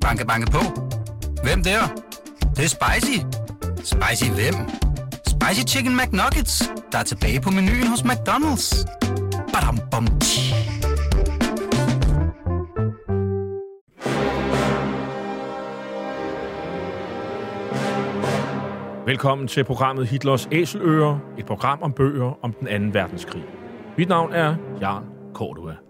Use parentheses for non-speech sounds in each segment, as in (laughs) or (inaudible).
Banke, banke på. Hvem der? Det, det er spicy. Spicy hvem? Spicy Chicken McNuggets, der er tilbage på menuen hos McDonald's. Badum, bom, tji. Velkommen til programmet Hitlers Æseløer, et program om bøger om den anden verdenskrig. Mit navn er Jan Cordua.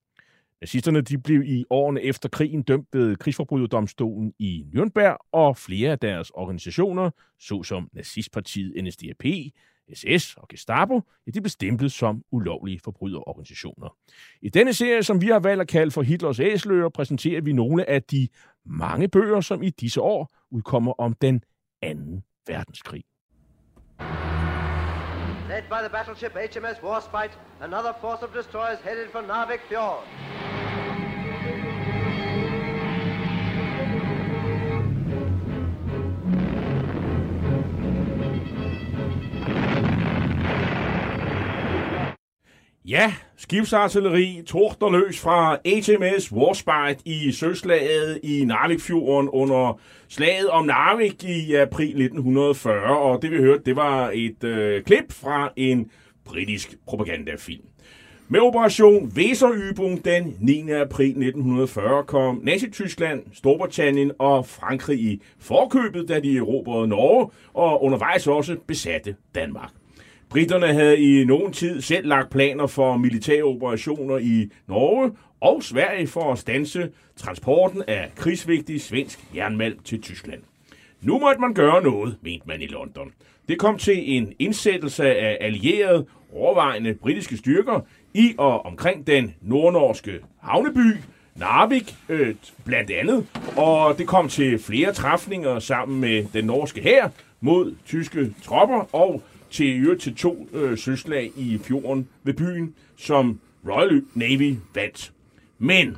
Nazisterne de blev i årene efter krigen dømt ved krigsforbryderdomstolen i Nürnberg, og flere af deres organisationer, såsom nazistpartiet NSDAP, SS og Gestapo, ja, de blev stemplet som ulovlige forbryderorganisationer. I denne serie, som vi har valgt at kalde for Hitlers æsler, præsenterer vi nogle af de mange bøger, som i disse år udkommer om den anden verdenskrig. Led by the battleship HMS Warspite, another force of destroyers headed for Narvik Fjord. Ja, skibsartilleri togter løs fra HMS Warspite i søslaget i Narvikfjorden under slaget om Narvik i april 1940, og det vi hørte, det var et øh, klip fra en britisk propagandafilm. Med Operation Weserübung den 9. april 1940 kom Nazi-Tyskland, Storbritannien og Frankrig i forkøbet, da de erobrede Norge og undervejs også besatte Danmark. Britterne havde i nogen tid selv lagt planer for militære operationer i Norge og Sverige for at stanse transporten af krigsvigtig svensk jernmalm til Tyskland. Nu måtte man gøre noget, mente man i London. Det kom til en indsættelse af allierede, overvejende britiske styrker i og omkring den nordnorske havneby, Narvik øh, blandt andet, og det kom til flere træfninger sammen med den norske hær mod tyske tropper og til, øvrigt til to øh, søslag i fjorden ved byen, som Royal Navy vandt. Men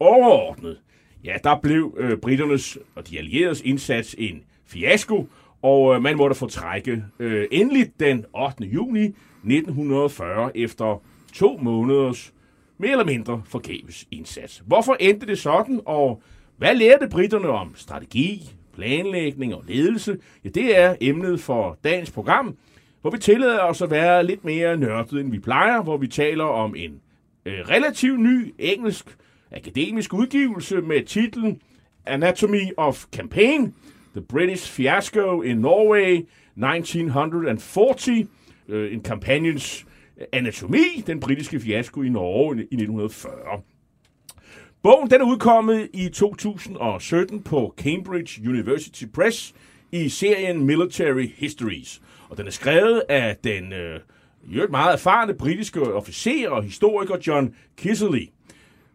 overordnet, ja, der blev øh, britternes og de allieredes indsats en fiasko, og øh, man måtte få trække øh, endelig den 8. juni 1940 efter to måneders mere eller mindre forgæves indsats. Hvorfor endte det sådan, og hvad lærte britterne om strategi, planlægning og ledelse? Ja, det er emnet for dagens program, hvor vi tillader os at være lidt mere nørdet, end vi plejer, hvor vi taler om en øh, relativt ny engelsk akademisk udgivelse med titlen Anatomy of Campaign, The British Fiasco in Norway 1940, øh, en kampagnens øh, anatomi, den britiske fiasko i Norge i 1940. Bogen den er udkommet i 2017 på Cambridge University Press i serien Military Histories. Og den er skrevet af den øh, jo meget erfarne britiske officer og historiker John Kisserly.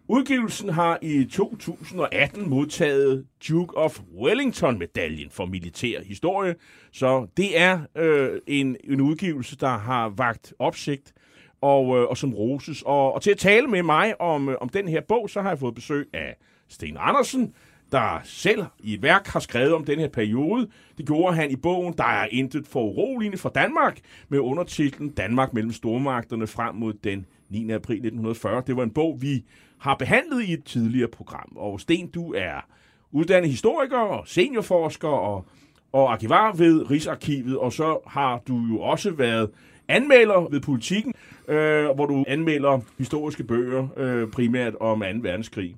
Udgivelsen har i 2018 modtaget Duke of Wellington-medaljen for militær historie, så det er øh, en, en udgivelse, der har vagt opsigt og, øh, og som roses. Og, og til at tale med mig om, øh, om den her bog, så har jeg fået besøg af Sten Andersen, der selv i et værk har skrevet om den her periode. Det gjorde han i bogen Der er intet for uroligende for Danmark, med undertitlen Danmark mellem stormagterne frem mod den 9. april 1940. Det var en bog, vi har behandlet i et tidligere program. Og Sten, du er uddannet historiker og seniorforsker og, og arkivar ved Rigsarkivet, og så har du jo også været anmelder ved politikken, øh, hvor du anmelder historiske bøger, øh, primært om 2. verdenskrig.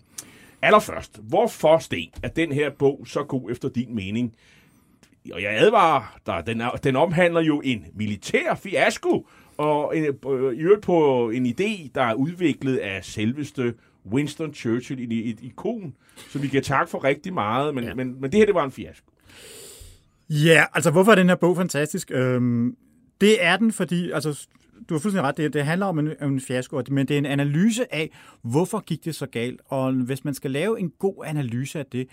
Allerførst, hvorfor, Sten, er den her bog så god efter din mening? Og jeg advarer dig, den, er, den omhandler jo en militær fiasko, og en, øh, i øvrigt på en idé, der er udviklet af selveste Winston Churchill i et ikon, som vi kan takke for rigtig meget, men, ja. men, men det her, det var en fiasko. Ja, altså hvorfor er den her bog fantastisk? Øhm, det er den, fordi altså, du har fuldstændig ret, det, det handler om en, om en fiasko, men det er en analyse af, hvorfor gik det så galt. Og hvis man skal lave en god analyse af det,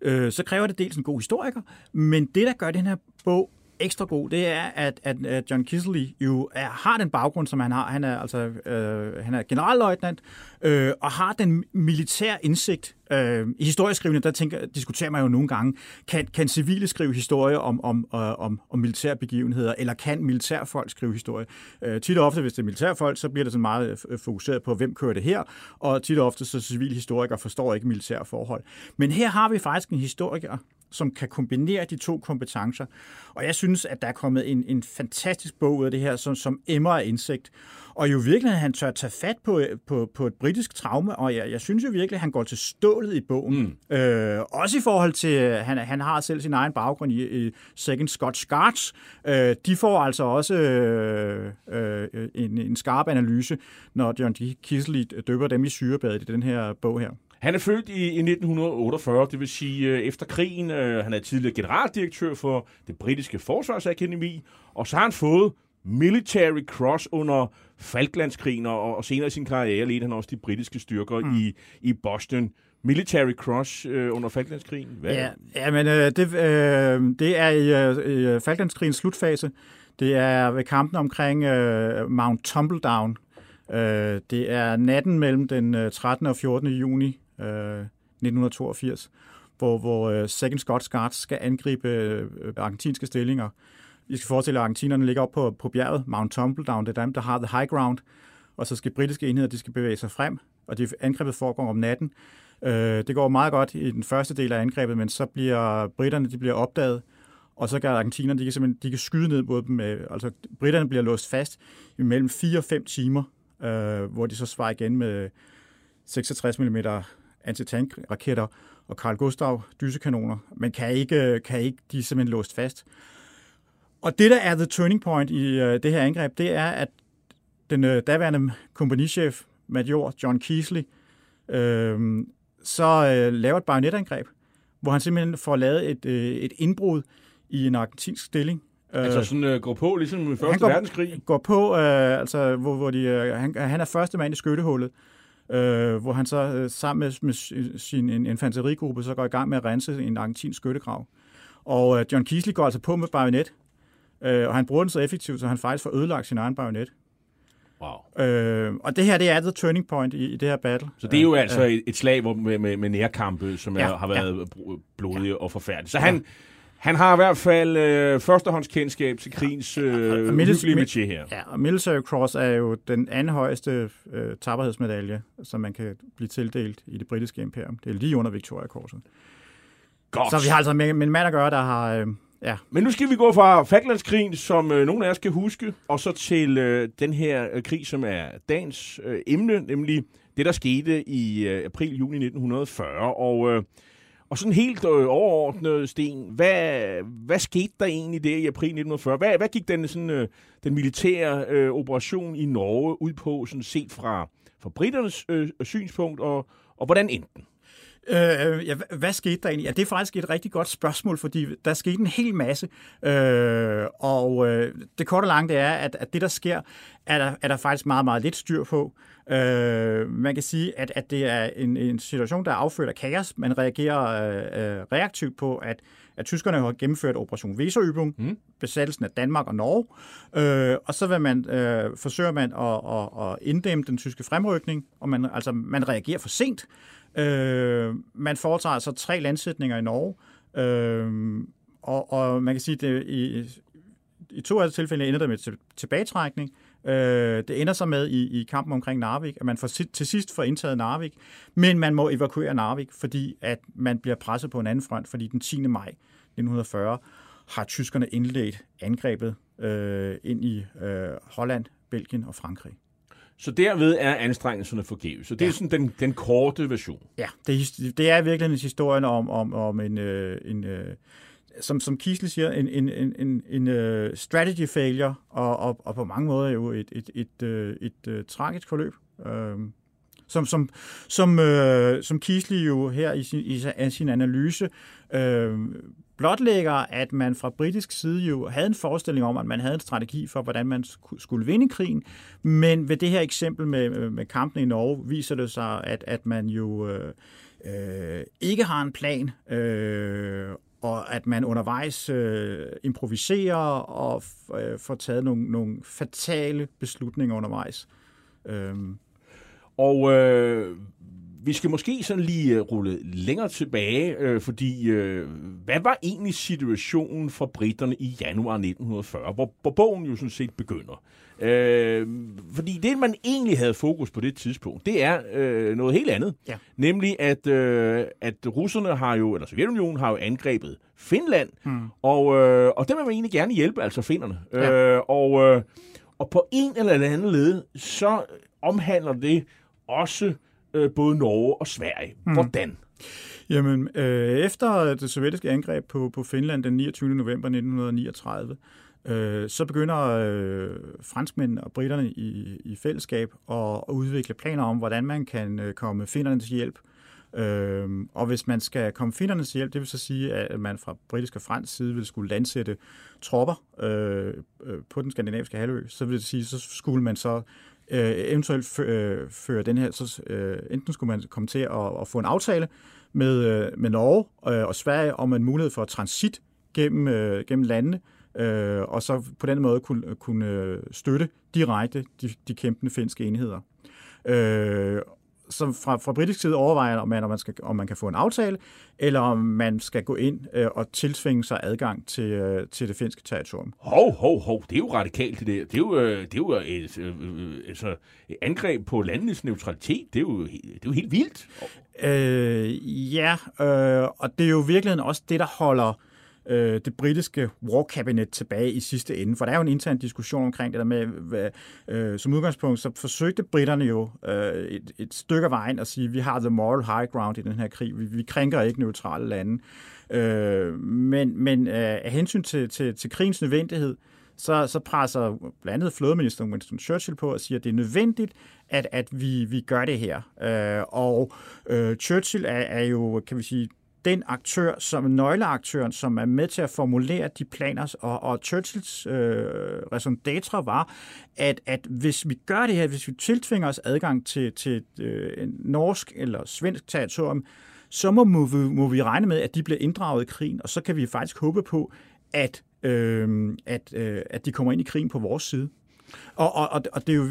øh, så kræver det dels en god historiker, men det, der gør den her bog ekstra god, det er, at, at, at John Kisley jo er, har den baggrund, som han har. Han er, altså, øh, han er generalløjtnant øh, og har den militære indsigt. Øh, I historieskrivende, der tænker, diskuterer man jo nogle gange, kan, kan civile skrive historie om, om, øh, om, om militære begivenheder, eller kan militærfolk skrive historie? Øh, tit og ofte, hvis det er militærfolk, så bliver det så meget øh, fokuseret på, hvem kører det her, og tit og ofte, så civile historikere forstår ikke militære forhold. Men her har vi faktisk en historiker, som kan kombinere de to kompetencer. Og jeg synes, at der er kommet en, en fantastisk bog ud af det her, som, som emmer af indsigt. Og jo virkelig, at han tør tage fat på, på, på et britisk traume, og jeg, jeg synes jo virkelig, at han går til stålet i bogen. Mm. Øh, også i forhold til, han, han har selv sin egen baggrund i, i Second Scotch Guards. Øh, de får altså også øh, øh, en, en skarp analyse, når John Kisley døber dem i syrebadet i den her bog her. Han er født i, i 1948, det vil sige øh, efter krigen. Øh, han er tidligere generaldirektør for det britiske forsvarsakademi, og så har han fået Military Cross under Falklandskrigen, og, og senere i sin karriere ledte han også de britiske styrker mm. i, i Boston. Military Cross øh, under Falklandskrigen? Hvad? Ja, ja, men øh, det, øh, det er i, øh, i Falklandskrigens slutfase. Det er ved kampen omkring øh, Mount Tumbledown. Øh, det er natten mellem den 13. og 14. juni Øh, 1982, hvor, hvor øh, Second Scots Guards skal angribe øh, argentinske stillinger. I skal forestille, at argentinerne ligger op på, på bjerget, Mount Tumbledown, det er dem, der har the high ground, og så skal britiske enheder, de skal bevæge sig frem, og det angrebet foregår om natten. Uh, det går meget godt i den første del af angrebet, men så bliver britterne de bliver opdaget, og så kan argentinerne, de kan simpelthen de kan skyde ned mod dem. Altså, britterne bliver låst fast i mellem 4 og 5 timer, øh, hvor de så svarer igen med 66 mm antitankraketter og Carl Gustav dysekanoner, men kan ikke, kan ikke de er simpelthen låst fast. Og det, der er the turning point i uh, det her angreb, det er, at den uh, daværende kompagnichef, major John Keasley, uh, så uh, laver et bajonetangreb, hvor han simpelthen får lavet et, uh, et indbrud i en argentinsk stilling. Altså sådan uh, går på, ligesom i Første går, Verdenskrig? Går på, uh, altså hvor, hvor de, uh, han, han er første mand i skyttehullet, øh, hvor han så øh, sammen med, med sin en infanterigruppe så går i gang med at rense en argentinsk skyttegrav. Og øh, John Kiesli går altså på med bajonet, øh, og han bruger den så effektivt, så han faktisk får ødelagt sin egen bajonet. Wow. Øh, og det her, det er the turning point i, i det her battle. Så det er jo øh, altså et, et slag hvor, med, med, med nærkampe, som ja, er, har været ja. blodige ja. og forfærdelige. Så han, han har i hvert fald øh, førstehåndskendskab til krigens øh, metier her. Ja, og Military Cross er jo den anden højeste øh, tapperhedsmedalje, som man kan blive tildelt i det britiske imperium. Det er lige under Victoria Korset. Godt. Så vi har altså med, med en mand at gøre, der har... Øh, ja. Men nu skal vi gå fra Falklandskrigen, som øh, nogle af os kan huske, og så til øh, den her øh, krig, som er dagens øh, emne, nemlig det, der skete i øh, april-juni 1940. Og... Øh, og sådan helt øh, overordnet, Sten, hvad, hvad skete der egentlig der i april 1940? Hvad, hvad gik den, sådan, øh, den militære øh, operation i Norge ud på, sådan set fra, fra britternes øh, synspunkt, og, og hvordan endte den? Øh, ja, hvad skete der egentlig? Ja, det er faktisk et rigtig godt spørgsmål, fordi der skete en hel masse. Øh, og øh, det korte og lange det er, at, at det, der sker, er der, er der faktisk meget, meget lidt styr på. Øh, man kan sige, at, at det er en, en situation, der er affødt af kaos. Man reagerer øh, øh, reaktivt på, at, at tyskerne har gennemført Operation Weserübung, mm. besættelsen af Danmark og Norge, øh, og så vil man, øh, forsøger man at, at, at inddæmme den tyske fremrykning, og man, altså, man reagerer for sent. Øh, man foretager altså tre landsætninger i Norge, øh, og, og man kan sige, at i, i to af tilfælde ender det med tilbagetrækning. Øh, det ender så med i, i kampen omkring Narvik, at man får, til sidst får indtaget Narvik, men man må evakuere Narvik, fordi at man bliver presset på en anden front, fordi den 10. maj 1940 har tyskerne indledt angrebet øh, ind i øh, Holland, Belgien og Frankrig. Så derved er anstrengelserne forgæves. Så det ja. er sådan den, den korte version. Ja, det, det er virkelig en historie om, om, om en, øh, en øh, som, som Kisle siger, en, en, en, en uh, strategy failure, og, og, og på mange måder jo et, et, et, et, et, et tragisk forløb. Uh, som, som, som, uh, som Kisle jo her i sin, i sin analyse uh, blotlægger, at man fra britisk side jo havde en forestilling om, at man havde en strategi for, hvordan man skulle vinde krigen. Men ved det her eksempel med, øh, med kampen i Norge, viser det sig, at, at man jo øh, øh, ikke har en plan, øh, og at man undervejs øh, improviserer og øh, får taget nogle, nogle fatale beslutninger undervejs. Øh. Og øh, vi skal måske sådan lige øh, rulle længere tilbage, øh, fordi øh, hvad var egentlig situationen for britterne i januar 1940, hvor, hvor bogen jo sådan set begynder? Øh, fordi det, man egentlig havde fokus på det tidspunkt, det er øh, noget helt andet. Ja. Nemlig, at, øh, at russerne har jo, eller Sovjetunionen har jo angrebet Finland, hmm. og, øh, og dem vil man egentlig gerne hjælpe, altså finnerne. Ja. Øh, og, øh, og på en eller anden led, så omhandler det også øh, både Norge og Sverige. Hmm. Hvordan? Jamen, øh, efter det sovjetiske angreb på, på Finland den 29. november 1939, øh, så begynder øh, franskmændene og britterne i, i fællesskab at, at udvikle planer om, hvordan man kan øh, komme finnerne til hjælp. Øh, og hvis man skal komme finnerne til hjælp, det vil så sige, at man fra britisk og fransk side vil skulle landsætte tropper øh, øh, på den skandinaviske halvø, så vil det sige, så skulle man så øh, eventuelt øh, føre den her, så øh, enten skulle man komme til at, at få en aftale med, øh, med Norge øh, og Sverige om en mulighed for transit gennem, øh, gennem landene, øh, og så på den måde kunne, kunne øh, støtte direkte de, de kæmpende finske enheder. Øh, så fra, fra britisk side overvejer man, om man, skal, om man kan få en aftale, eller om man skal gå ind øh, og tilsvinge sig adgang til, øh, til det finske territorium. Hov, hov, hov, det er jo radikalt det der. Det er jo, øh, det er jo et, øh, øh, altså, et angreb på landenes neutralitet. Det er jo, det er jo helt vildt. Øh, ja, øh, og det er jo i virkeligheden også det, der holder øh, det britiske war cabinet tilbage i sidste ende. For der er jo en intern diskussion omkring det der med, hvad, øh, som udgangspunkt, så forsøgte britterne jo øh, et, et stykke af vejen at sige, vi har the moral high ground i den her krig. Vi, vi krænker ikke neutrale lande. Øh, men men øh, af hensyn til, til, til krigens nødvendighed, så, så presser blandt andet flådeminister Winston Churchill på og siger, at det er nødvendigt, at, at vi, vi gør det her. Øh, og øh, Churchill er, er jo, kan vi sige, den aktør, som nøgleaktøren, som er med til at formulere de planer, og, og Churchills øh, raison d'etre var, at, at hvis vi gør det her, hvis vi tiltvinger os adgang til, til øh, norsk eller svensk territorium, så må, må, vi, må vi regne med, at de bliver inddraget i krigen, og så kan vi faktisk håbe på, at, øh, at, øh, at de kommer ind i krigen på vores side. Og, og, og det er jo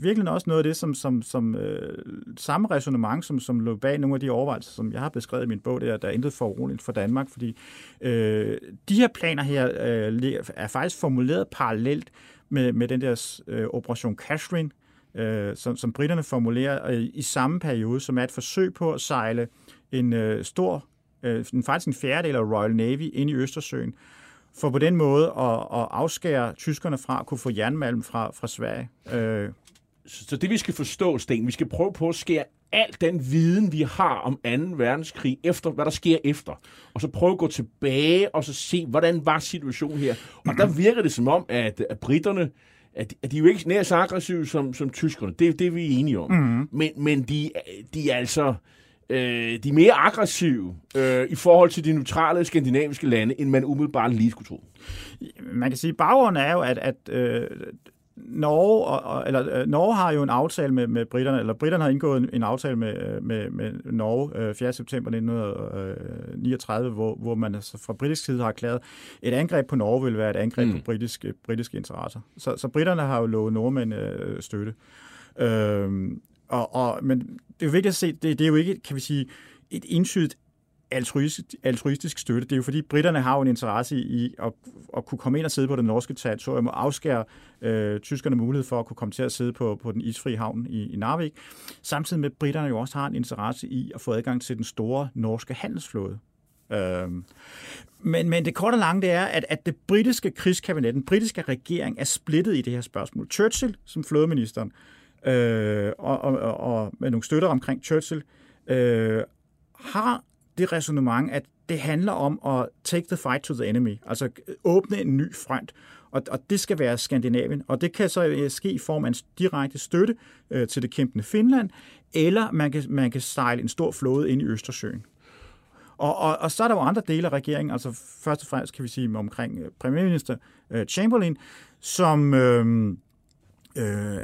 virkelig også noget af det, som, som, som øh, samme resonemang, som, som lå bag nogle af de overvejelser, som jeg har beskrevet i min bog, det er, der er intet for uroligt for Danmark, fordi øh, de her planer her øh, er faktisk formuleret parallelt med, med den der øh, Operation Catherine, øh, som, som britterne formulerer øh, i samme periode, som er et forsøg på at sejle en øh, stor, øh, faktisk en fjerdedel af Royal Navy ind i Østersøen, for på den måde at, at afskære tyskerne fra at kunne få jernmalm fra, fra Sverige. Øh. Så det vi skal forstå, Sten, vi skal prøve på at skære al den viden, vi har om 2. verdenskrig, efter hvad der sker efter, og så prøve at gå tilbage og så se, hvordan var situationen her. Og der virker det som om, at, at britterne, at, at de er jo ikke nær så aggressive som, som tyskerne. Det, det er vi enige om. Mm-hmm. Men, men de, de er altså øh, de er mere aggressive øh, i forhold til de neutrale skandinaviske lande, end man umiddelbart lige skulle tro. Man kan sige, at baggrunden er jo, at, at øh, Norge, og, eller, øh, Norge har jo en aftale med, med britterne, eller britterne har indgået en, en aftale med, med, med Norge øh, 4. september 1939, hvor, hvor man altså fra britisk side har erklæret, et angreb på Norge vil være et angreb mm. på britiske, britiske interesser. Så, så britterne har jo lovet nordmænd øh, støtte. Øh, og, og, men det er jo vigtigt at se, det, det er jo ikke, kan vi sige, et entydigt altruistisk, altruistisk støtte. Det er jo fordi, britterne har jo en interesse i at, at kunne komme ind og sidde på det norske territorium og afskære øh, tyskerne mulighed for at kunne komme til at sidde på, på den isfri havn i, i Narvik. Samtidig med, at britterne jo også har en interesse i at få adgang til den store norske handelsflåde. Øh. Men, men det korte og lange det er, at, at det britiske krigskabinet, den britiske regering er splittet i det her spørgsmål. Churchill, som flådeministeren, øh, øh, og, og, og med nogle støtter omkring Churchill, øh, har det resonemang, at det handler om at take the fight to the enemy, altså åbne en ny front, og, og det skal være Skandinavien, og det kan så øh, ske i form af en direkte støtte øh, til det kæmpende Finland, eller man kan, man kan sejle en stor flåde ind i Østersøen. Og, og, og så er der jo andre dele af regeringen, altså først og fremmest kan vi sige omkring øh, premierminister øh, Chamberlain, som... Øh, øh,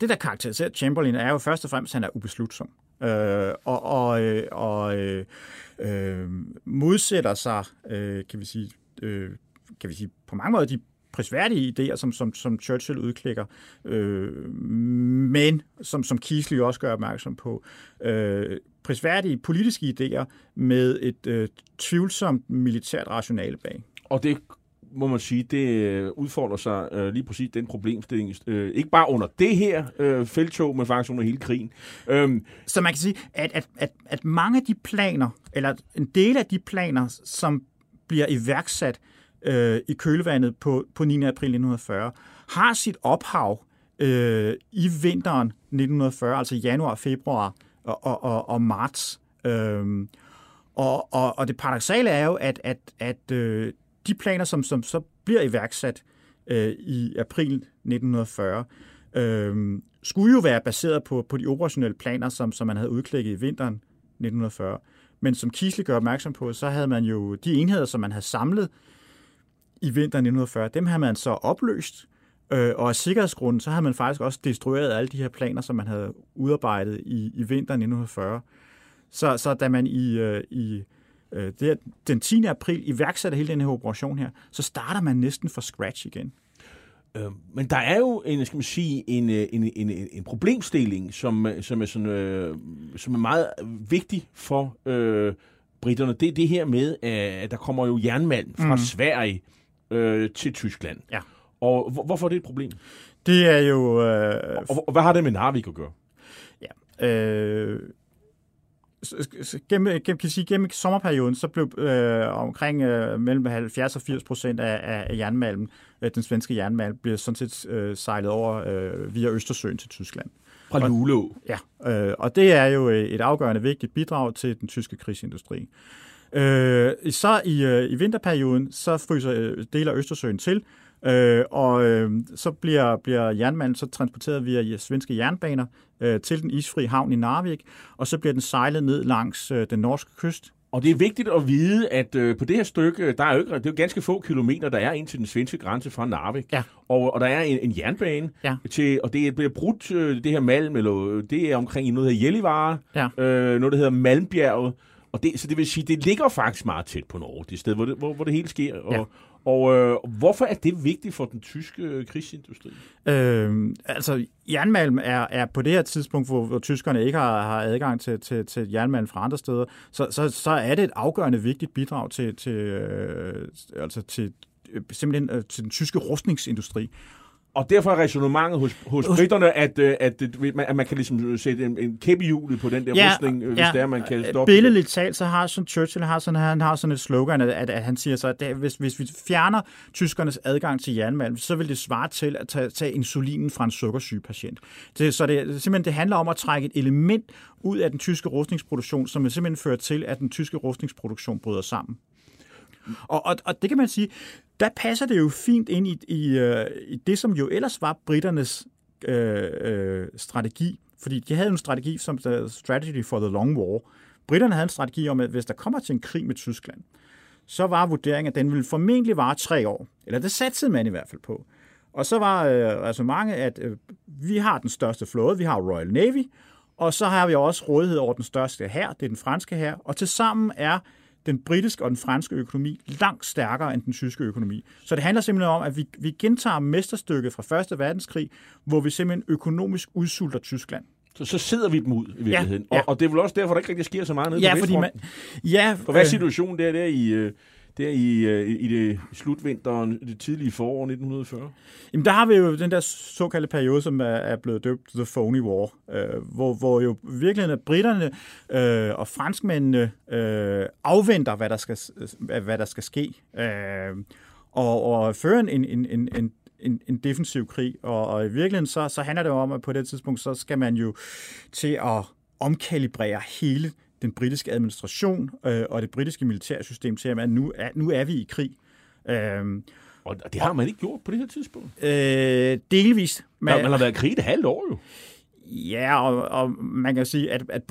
det, der karakteriserer Chamberlain, er jo først og fremmest, at han er ubeslutsom. Øh, og og, øh, og øh, øh, modsætter sig, øh, kan vi sige, øh, kan vi sige, på mange måder de prisværdige idéer, som, som, som Churchill udklikker, øh, men som, som Kiesling også gør opmærksom på, øh, prisværdige politiske idéer med et øh, tvivlsomt militært rationale bag. Og det må man sige, det øh, udfordrer sig øh, lige præcis den problemstilling. Øh, ikke bare under det her øh, feltog, men faktisk under hele krigen. Øhm, Så man kan sige, at, at, at, at mange af de planer, eller en del af de planer, som bliver iværksat øh, i kølvandet på, på 9. april 1940, har sit ophav øh, i vinteren 1940, altså januar, februar og, og, og, og marts. Øh, og, og, og det paradoxale er jo, at, at, at øh, de planer, som, som så bliver iværksat øh, i april 1940, øh, skulle jo være baseret på, på de operationelle planer, som, som man havde udklækket i vinteren 1940. Men som Kisle gør opmærksom på, så havde man jo de enheder, som man havde samlet i vinteren 1940, dem havde man så opløst, øh, og af sikkerhedsgrunden, så havde man faktisk også destrueret alle de her planer, som man havde udarbejdet i, i vinteren 1940. Så, så da man i, øh, i øh, det, den 10. april iværksætter hele den her operation her, så starter man næsten fra scratch igen. Øh, men der er jo en, skal man sige, en, øh, en, en, en, en problemstilling, som, øh, som, er sådan, øh, som er meget vigtig for øh, britterne. Det er det her med, at der kommer jo jernmalm fra mm. Sverige øh, til Tyskland. Ja. Og hvor, hvorfor er det et problem? Det er jo... Øh, og, og hvad har det med Narvik at gøre? Ja, øh, gennem, gennem, kan sige, gennem sommerperioden, så blev øh, omkring øh, mellem 70 og 80 procent af, af jernmalmen, øh, den svenske jernmalm, bliver sådan set øh, sejlet over øh, via Østersøen til Tyskland. Fra Luleå? Ja, øh, og det er jo et afgørende vigtigt bidrag til den tyske krigsindustri. Øh, så i, øh, i vinterperioden, så fryser øh, dele af Østersøen til, Øh, og øh, så bliver, bliver jernmanden så transporteret via svenske jernbaner øh, til den isfri havn i Narvik, og så bliver den sejlet ned langs øh, den norske kyst. Og det er vigtigt at vide, at øh, på det her stykke, der er jo ikke, det er jo ganske få kilometer, der er ind til den svenske grænse fra Narvik. Ja. Og, og der er en, en jernbane, ja. til, og det bliver brudt, øh, det her malm, eller det er omkring noget, der hedder Jellivare, ja. øh, noget, der hedder Malmbjerget. Og det, så det vil sige, det ligger faktisk meget tæt på Norge, det sted, hvor det, hvor, hvor det hele sker. Og, ja. Og øh, hvorfor er det vigtigt for den tyske øh, krigsindustri? Øh, altså, jernmalm er, er på det her tidspunkt, hvor, hvor tyskerne ikke har, har adgang til, til, til jernmalm fra andre steder, så, så, så er det et afgørende vigtigt bidrag til, til, øh, altså til, øh, simpelthen øh, til den tyske rustningsindustri. Og derfor er resonemanget hos, hos britterne, at, øh, at, at man kan ligesom sætte en, en kæppe hjulet på den der ja, rustning, hvis ja, der man kan stoppe Billedligt talt, så har sådan Churchill har sådan, han har sådan et slogan, at, at, at han siger så, at det, hvis, hvis vi fjerner tyskernes adgang til jernmalm, så vil det svare til at tage, tage insulinen fra en sukkersyg patient. Det, så det, simpelthen, det handler om at trække et element ud af den tyske rustningsproduktion, som simpelthen fører til, at den tyske rustningsproduktion bryder sammen. Og, og, og det kan man sige, der passer det jo fint ind i, i, øh, i det, som jo ellers var britternes øh, øh, strategi. Fordi de havde en strategi som the Strategy for the Long War. Britterne havde en strategi om, at hvis der kommer til en krig med Tyskland, så var vurderingen, at den ville formentlig vare tre år. Eller det satte man i hvert fald på. Og så var øh, altså mange, at øh, vi har den største flåde, vi har Royal Navy, og så har vi også rådighed over den største her, det er den franske her, og til sammen er den britiske og den franske økonomi langt stærkere end den tyske økonomi. Så det handler simpelthen om, at vi, vi gentager mesterstykket fra 1. verdenskrig, hvor vi simpelthen økonomisk udsulter Tyskland. Så, så sidder vi dem ud i virkeligheden. Ja, ja. Og, og det er vel også derfor, der ikke rigtig sker så meget nede ja, på fordi man, Ja, For hvad er situationen der, der i, øh, der øh, i, i det slutvinteren, det tidlige forår 1940? Jamen, der har vi jo den der såkaldte periode, som er, er blevet døbt The Phony War, øh, hvor, hvor jo virkelig er britterne øh, og franskmændene øh, afventer, hvad der skal, hvad der skal ske, øh, og, og fører en, en, en, en en, en defensiv krig, og, og i virkeligheden så, så handler det om, at på det tidspunkt, så skal man jo til at omkalibrere hele den britiske administration øh, og det britiske militærsystem til, at nu er, nu er vi i krig. Øh, og det har man ikke gjort på det her tidspunkt? Øh, delvist. Man, man har været i krig et halvt år jo. Ja, og, og man kan sige, at, at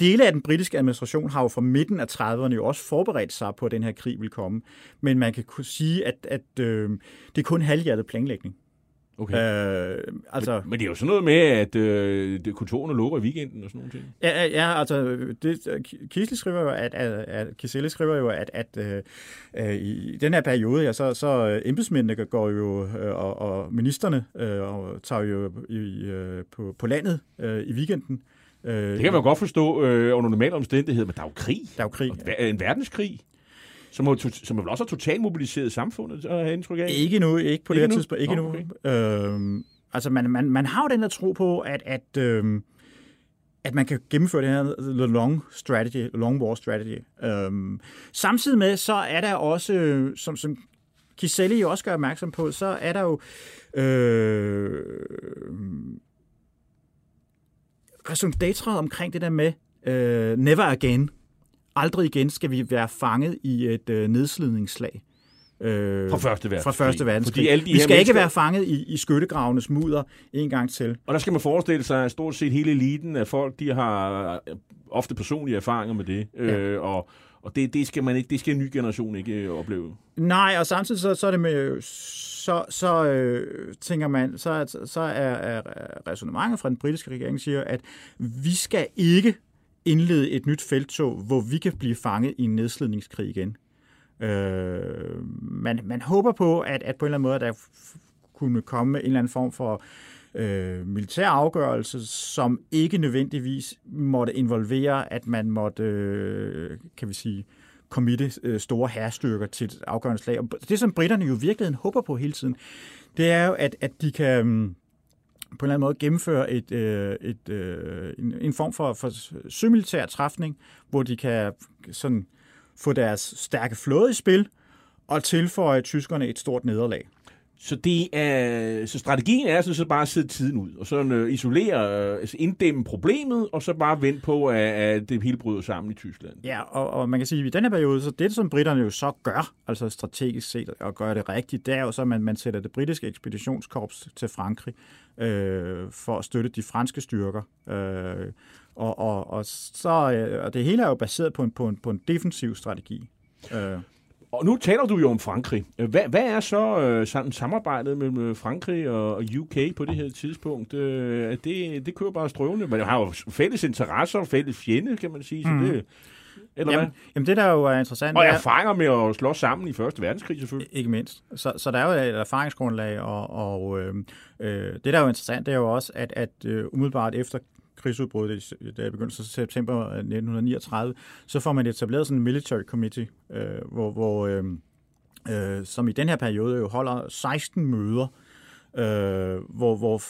dele af den britiske administration har jo fra midten af 30'erne jo også forberedt sig på, at den her krig vil komme. Men man kan sige, at, at øh, det er kun halvhjertet planlægning. Okay. Øh, altså, Men det er jo sådan noget med, at øh, kontorerne lukker i weekenden og sådan nogle ting. Ja, ja, ja, altså, det, Kisle skriver jo, at, at, at Kiselle skriver jo, at, at øh, øh, i den her periode, ja, så, så øh, embedsmændene går jo, øh, og, og ministerne øh, og tager jo i, øh, på, på landet øh, i weekenden. Øh, Det kan man jo godt forstå øh, under normale omstændigheder, men der er jo krig. Der er jo krig. Og ver- En verdenskrig. Som, to- som vel også totalt mobiliseret samfundet, har jeg indtryk af. Ikke nu, ikke på Ikke det her tidspunkt. Ikke Nå, nu. Øhm, altså, man, man, man har jo den der tro på, at, at, øhm, at man kan gennemføre det her the long strategy, long war strategy. Øhm, samtidig med, så er der også, som, som Kiselli jo også gør opmærksom på, så er der jo øh, raison omkring det der med øh, never again. Aldrig igen skal vi være fanget i et øh, nedslidningsslag. Øh, Fra første verdenskrig. fra første verdenskrig. Fordi alle de vi skal ikke være fanget i, i skyttegravenes mudder en gang til. Og der skal man forestille sig, at stort set hele eliten af folk, de har øh, ofte personlige erfaringer med det. Ja. Øh, og og det, det, skal man ikke, det skal en ny generation ikke øh, opleve. Nej, og samtidig så, så er det med, så, så øh, tænker man, så, er- så er, er resonemanget fra den britiske regering siger, at vi skal ikke indlede et nyt feltog, hvor vi kan blive fanget i en nedslidningskrig igen. Øh, man, man håber på, at, at på en eller anden måde, der kunne komme en eller anden form for øh, militær afgørelse, som ikke nødvendigvis måtte involvere, at man måtte, øh, kan vi sige, kommitte øh, store herrestyrker til et afgørende slag. Og det, som britterne jo i virkeligheden håber på hele tiden, det er jo, at, at de kan mm, på en eller anden måde gennemføre et, øh, et, øh, en, en form for, for sømilitær træfning, hvor de kan sådan få deres stærke flåde i spil og tilføje tyskerne et stort nederlag. Så, det er, så strategien er så, så bare at sidde tiden ud, og så øh, isolere, øh, altså inddæmme problemet, og så bare vente på, at, at det hele bryder sammen i Tyskland. Ja, og, og man kan sige, at i den her periode, så det, som britterne jo så gør, altså strategisk set, og gør det rigtigt, det er jo så, at man, man sætter det britiske ekspeditionskorps til Frankrig øh, for at støtte de franske styrker. Øh, og, og, og, så, øh, og det hele er jo baseret på en, på en, på en defensiv strategi. Øh, og nu taler du jo om Frankrig. Hvad, hvad er så øh, sådan samarbejdet mellem øh, Frankrig og UK på det her tidspunkt? Øh, det, det kører bare strøvende. Man har jo fælles interesser og fælles fjende, kan man sige. Så det, eller jamen, hvad? jamen, det der jo er interessant, Og det er, erfaringer med at slås sammen i Første Verdenskrig selvfølgelig. Ikke mindst. Så, så der er jo et erfaringsgrundlag, og, og øh, øh, det der er jo interessant, det er jo også, at, at øh, umiddelbart efter krigsudbruddet, i- da i begyndelsen af september øh, 1939, så får man etableret sådan en military committee, øh, hvor, hvor øh, øh, som i den her periode jo holder 16 møder, øh, hvor, hvor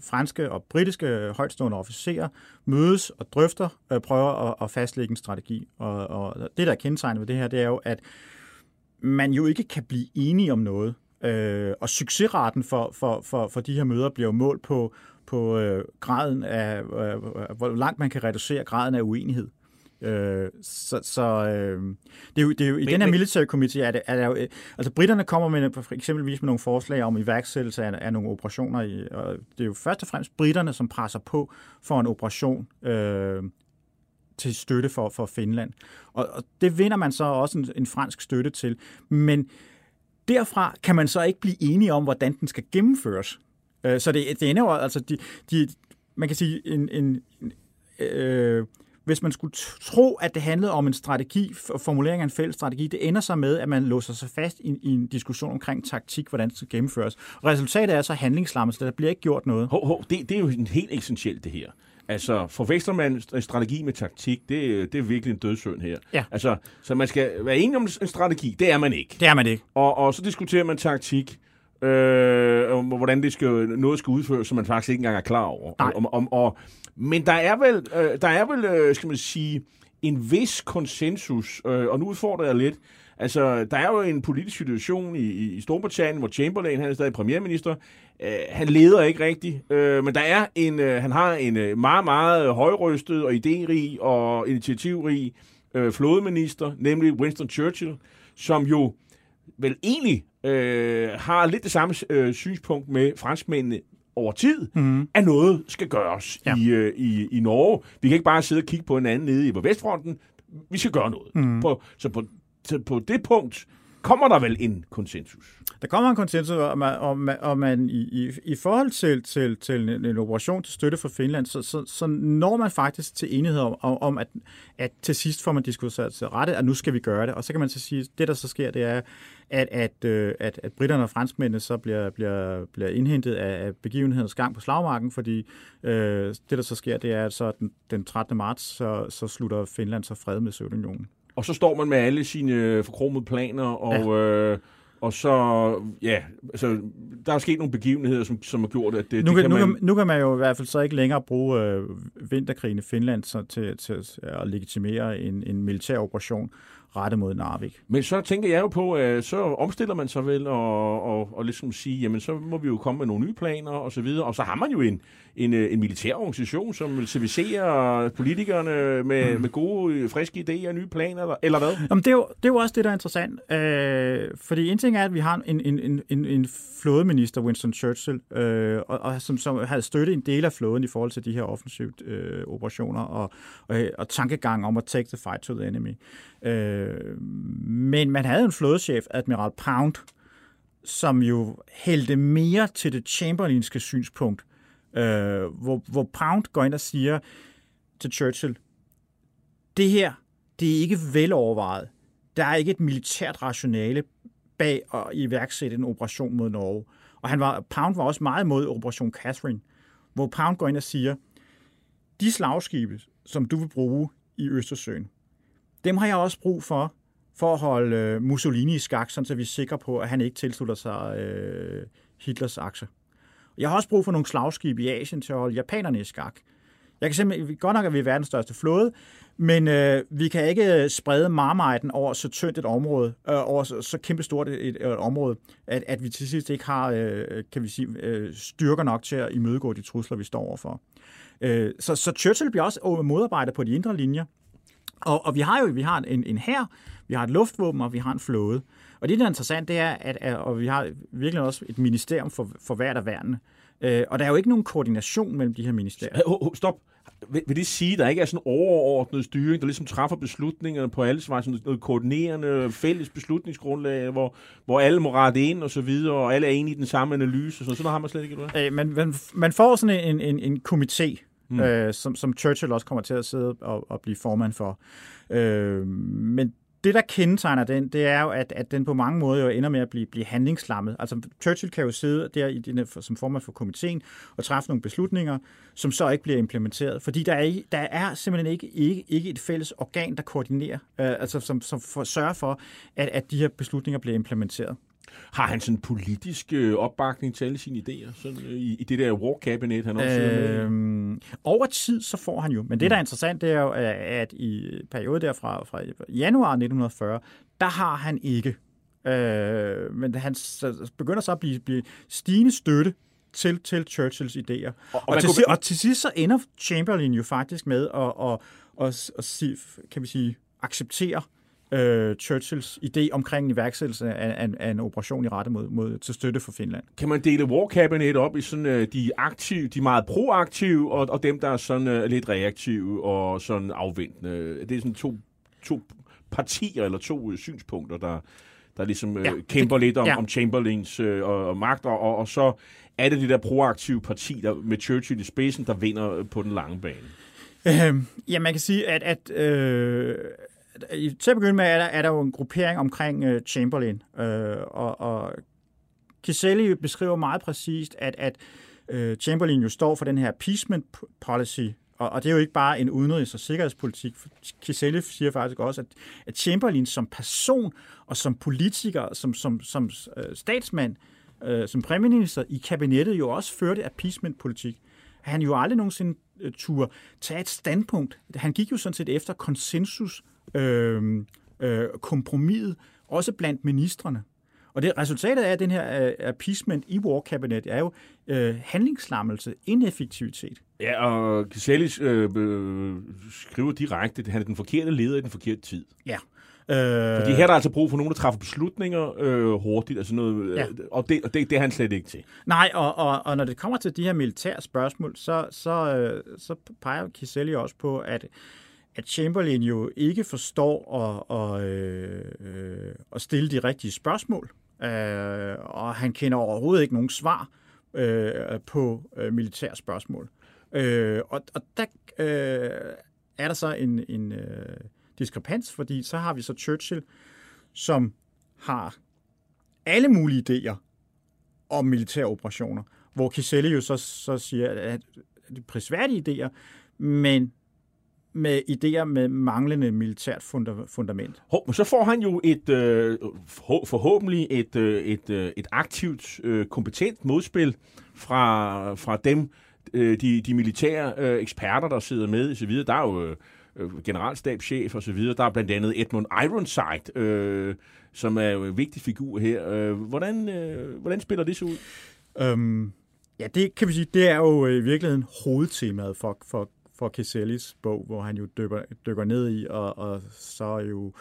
franske og britiske højtstående officerer mødes og drøfter, øh, prøver at, at fastlægge en strategi. Og, og det, der er kendetegnet ved det her, det er jo, at man jo ikke kan blive enige om noget. Øh, og succesraten for, for, for, for de her møder bliver jo målt på, på øh, graden af, øh, hvor langt man kan reducere graden af uenighed. Øh, så så øh, det er jo, det er jo, i Men- den her military committee er det, er der jo, øh, altså britterne kommer med for eksempelvis med nogle forslag om iværksættelse af, af nogle operationer i, og det er jo først og fremmest britterne, som presser på for en operation øh, til støtte for, for Finland. Og, og det vinder man så også en, en fransk støtte til. Men derfra kan man så ikke blive enige om, hvordan den skal gennemføres. Øh, Så det, det ender jo, altså, de, de, man kan sige, en, en, øh, hvis man skulle tro, at det handlede om en strategi, formulering af en fælles strategi, det ender så med, at man låser sig fast i, i en diskussion omkring taktik, hvordan det skal gennemføres. Resultatet er så handlingslammelse, der bliver ikke gjort noget. Hov, ho, det, det er jo helt essentielt, det her. Altså, forveksler man st- strategi med taktik, det, det er virkelig en dødsøn her. Ja. Altså, så man skal være enig om en strategi, det er man ikke. Det er man ikke. Og, og så diskuterer man taktik, øh, om hvordan det skal, noget skal udføres, som man faktisk ikke engang er klar over. Nej. Om, om, og, men der er vel, øh, der er vel øh, skal man sige, en vis konsensus, øh, og nu udfordrer jeg lidt. Altså, der er jo en politisk situation i, i Storbritannien, hvor Chamberlain, han er stadig premierminister. Øh, han leder ikke rigtigt, øh, men der er en, øh, han har en øh, meget, meget højrystet og idérig og initiativrig øh, flådeminister, nemlig Winston Churchill, som jo vel egentlig øh, har lidt det samme øh, synspunkt med franskmændene over tid, mm. at noget skal gøres ja. i, øh, i, i Norge. Vi kan ikke bare sidde og kigge på en anden nede i på Vestfronten. Vi skal gøre noget. Mm. På, så på, på det punkt kommer der vel en konsensus. Der kommer en konsensus om, om, om man i, i, i forhold til, til, til en, en operation til støtte for Finland, så, så, så når man faktisk til enighed om, om, at, at til sidst får man diskuteret til rette, at nu skal vi gøre det. Og så kan man så sige, at det der så sker, det er, at, at, øh, at, at britterne og franskmændene så bliver, bliver, bliver indhentet af, af begivenhedens gang på slagmarken, fordi øh, det der så sker, det er, at så den, den 13. marts, så, så slutter Finland så fred med Sovjetunionen. Og så står man med alle sine forkromede planer, og, ja. øh, og så, ja, altså, der er sket nogle begivenheder, som, som har gjort, at det, nu, det kan, kan nu, man... kan, nu kan man jo i hvert fald så ikke længere bruge øh, vinterkrigen i Finland så til, til at legitimere en, en militær operation rettet mod Narvik. Men så tænker jeg jo på, at så omstiller man sig vel og, og, og ligesom sige, jamen så må vi jo komme med nogle nye planer og så videre. Og så har man jo en, en, en militær organisation, som vil servicere politikerne med, mm. med gode, friske idéer og nye planer, eller hvad? Jamen, det, er jo, det er jo også det, der er interessant. Øh, fordi en ting er, at vi har en, en, en, en flådeminister, Winston Churchill, øh, og, og som, som havde støttet en del af flåden i forhold til de her offensive øh, operationer og, og, og tankegang om at take the fight to the enemy. Øh, men man havde en flådechef, Admiral Pound, som jo hældte mere til det Chamberlainske synspunkt, øh, Øh, hvor, hvor Pound går ind og siger til Churchill, det her, det er ikke velovervejet. Der er ikke et militært rationale bag at iværksætte en operation mod Norge. Og han var, Pound var også meget imod Operation Catherine, hvor Pound går ind og siger, de slagskibe, som du vil bruge i Østersøen, dem har jeg også brug for, for at holde øh, Mussolini i skak, så vi er sikre på, at han ikke tilslutter sig øh, Hitlers akse. Jeg har også brug for nogle slagskibe i Asien til at holde japanerne i skak. Jeg kan simpelthen, godt nok, er vi verdens største flåde, men øh, vi kan ikke øh, sprede marmiten over så tyndt et område, øh, over så, så kæmpestort et, et, et område, at, at vi til sidst ikke har øh, kan vi sige, øh, styrker nok til at imødegå de trusler, vi står overfor. Øh, så, så Churchill bliver også modarbejdet på de indre linjer, og, og vi har jo vi har en, en her, vi har et luftvåben, og vi har en flåde. Og det, der er interessant, det er, at, at og vi har virkelig også et ministerium for, for hvert af værnene. Øh, og der er jo ikke nogen koordination mellem de her ministerier. Oh, oh, stop. Vil, vil det sige, at der ikke er sådan overordnet styring, der ligesom træffer beslutninger på alle vej, sådan noget koordinerende fælles beslutningsgrundlag, hvor, hvor alle må rette ind og så videre, og alle er enige i den samme analyse, så sådan har man slet ikke, eller? Øh, man, man, man får sådan en, en, en komité, mm. øh, som, som Churchill også kommer til at sidde og, og blive formand for. Øh, men det, der kendetegner den, det er jo, at, at den på mange måder jo ender med at blive, blive handlingslammet. Altså Churchill kan jo sidde der i dine, som formand for komiteen og træffe nogle beslutninger, som så ikke bliver implementeret. Fordi der er, der er simpelthen ikke, ikke, ikke et fælles organ, der koordinerer, øh, altså som, som for, sørger for, at, at de her beslutninger bliver implementeret. Har han sådan politisk øh, opbakning til alle sine idéer sådan, øh, i, i det der war cabinet, han også øh, med? Over tid, så får han jo. Men det, der er interessant, det er jo, at i perioden derfra fra januar 1940, der har han ikke. Øh, men han begynder så at blive, blive stigende støtte til, til Churchills idéer. Og, og, og, til, kunne... og til sidst så ender Chamberlain jo faktisk med at, at, at, at, at kan vi sige, acceptere øh, Churchills idé omkring iværksættelse af, af, af en operation i rette mod, mod, til støtte for Finland. Kan man dele War Cabinet op i sådan øh, de aktive, de meget proaktive, og, og dem, der er sådan øh, lidt reaktive og sådan afventende? Det er sådan to, to partier eller to øh, synspunkter, der, der ligesom øh, ja, kæmper det, lidt om, ja. om Chamberlains øh, og, og magt, og, og, så er det det der proaktive parti der, med Churchill i spidsen, der vinder på den lange bane. Øh, ja, man kan sige, at, at øh, til at begynde med er der, er der jo en gruppering omkring øh, Chamberlain, øh, og, og Kiselli beskriver meget præcist, at, at øh, Chamberlain jo står for den her appeasement policy, og, og det er jo ikke bare en udenrigs- og sikkerhedspolitik. Kiselli siger faktisk også, at, at Chamberlain som person og som politiker, som, som, som øh, statsmand, øh, som premierminister i kabinettet jo også førte appeasement-politik. Han jo aldrig nogensinde uh, turde tage et standpunkt. Han gik jo sådan set efter konsensus øh, øh, kompromis, også blandt ministerne. Og det resultatet af den her uh, appeasement i War Cabinet er jo uh, handlingslammelse, ineffektivitet. Ja, og Caselli øh, skriver direkte, at han er den forkerte leder i den forkerte tid. Ja, Øh, Fordi her er der altså brug for nogen, der træffer beslutninger øh, hurtigt, altså noget, Ja. og, det, og det, det er han slet ikke til. Nej, og, og, og når det kommer til de her militære spørgsmål, så, så, øh, så peger Kiselli også på, at, at Chamberlain jo ikke forstår at, at, øh, at stille de rigtige spørgsmål, øh, og han kender overhovedet ikke nogen svar øh, på øh, militære spørgsmål. Øh, og, og der øh, er der så en, en øh, diskrepans, fordi så har vi så Churchill, som har alle mulige idéer om militære operationer, hvor Kiselle jo så, så siger, at det er prisværdige idéer, men med idéer med manglende militært funda- fundament. Men så får han jo et øh, forhå- forhåbentlig et, øh, et, øh, et aktivt, øh, kompetent modspil fra, fra dem, øh, de, de militære øh, eksperter, der sidder med osv. Der er jo øh, øh, generalstabschef og så videre. Der er blandt andet Edmund Ironside, øh, som er jo en vigtig figur her. Øh, hvordan, øh, hvordan spiller det så ud? Øhm, ja, det kan vi sige, det er jo i virkeligheden hovedtemaet for, for, for Kisellis bog, hvor han jo dykker, dykker ned i, og, og så jo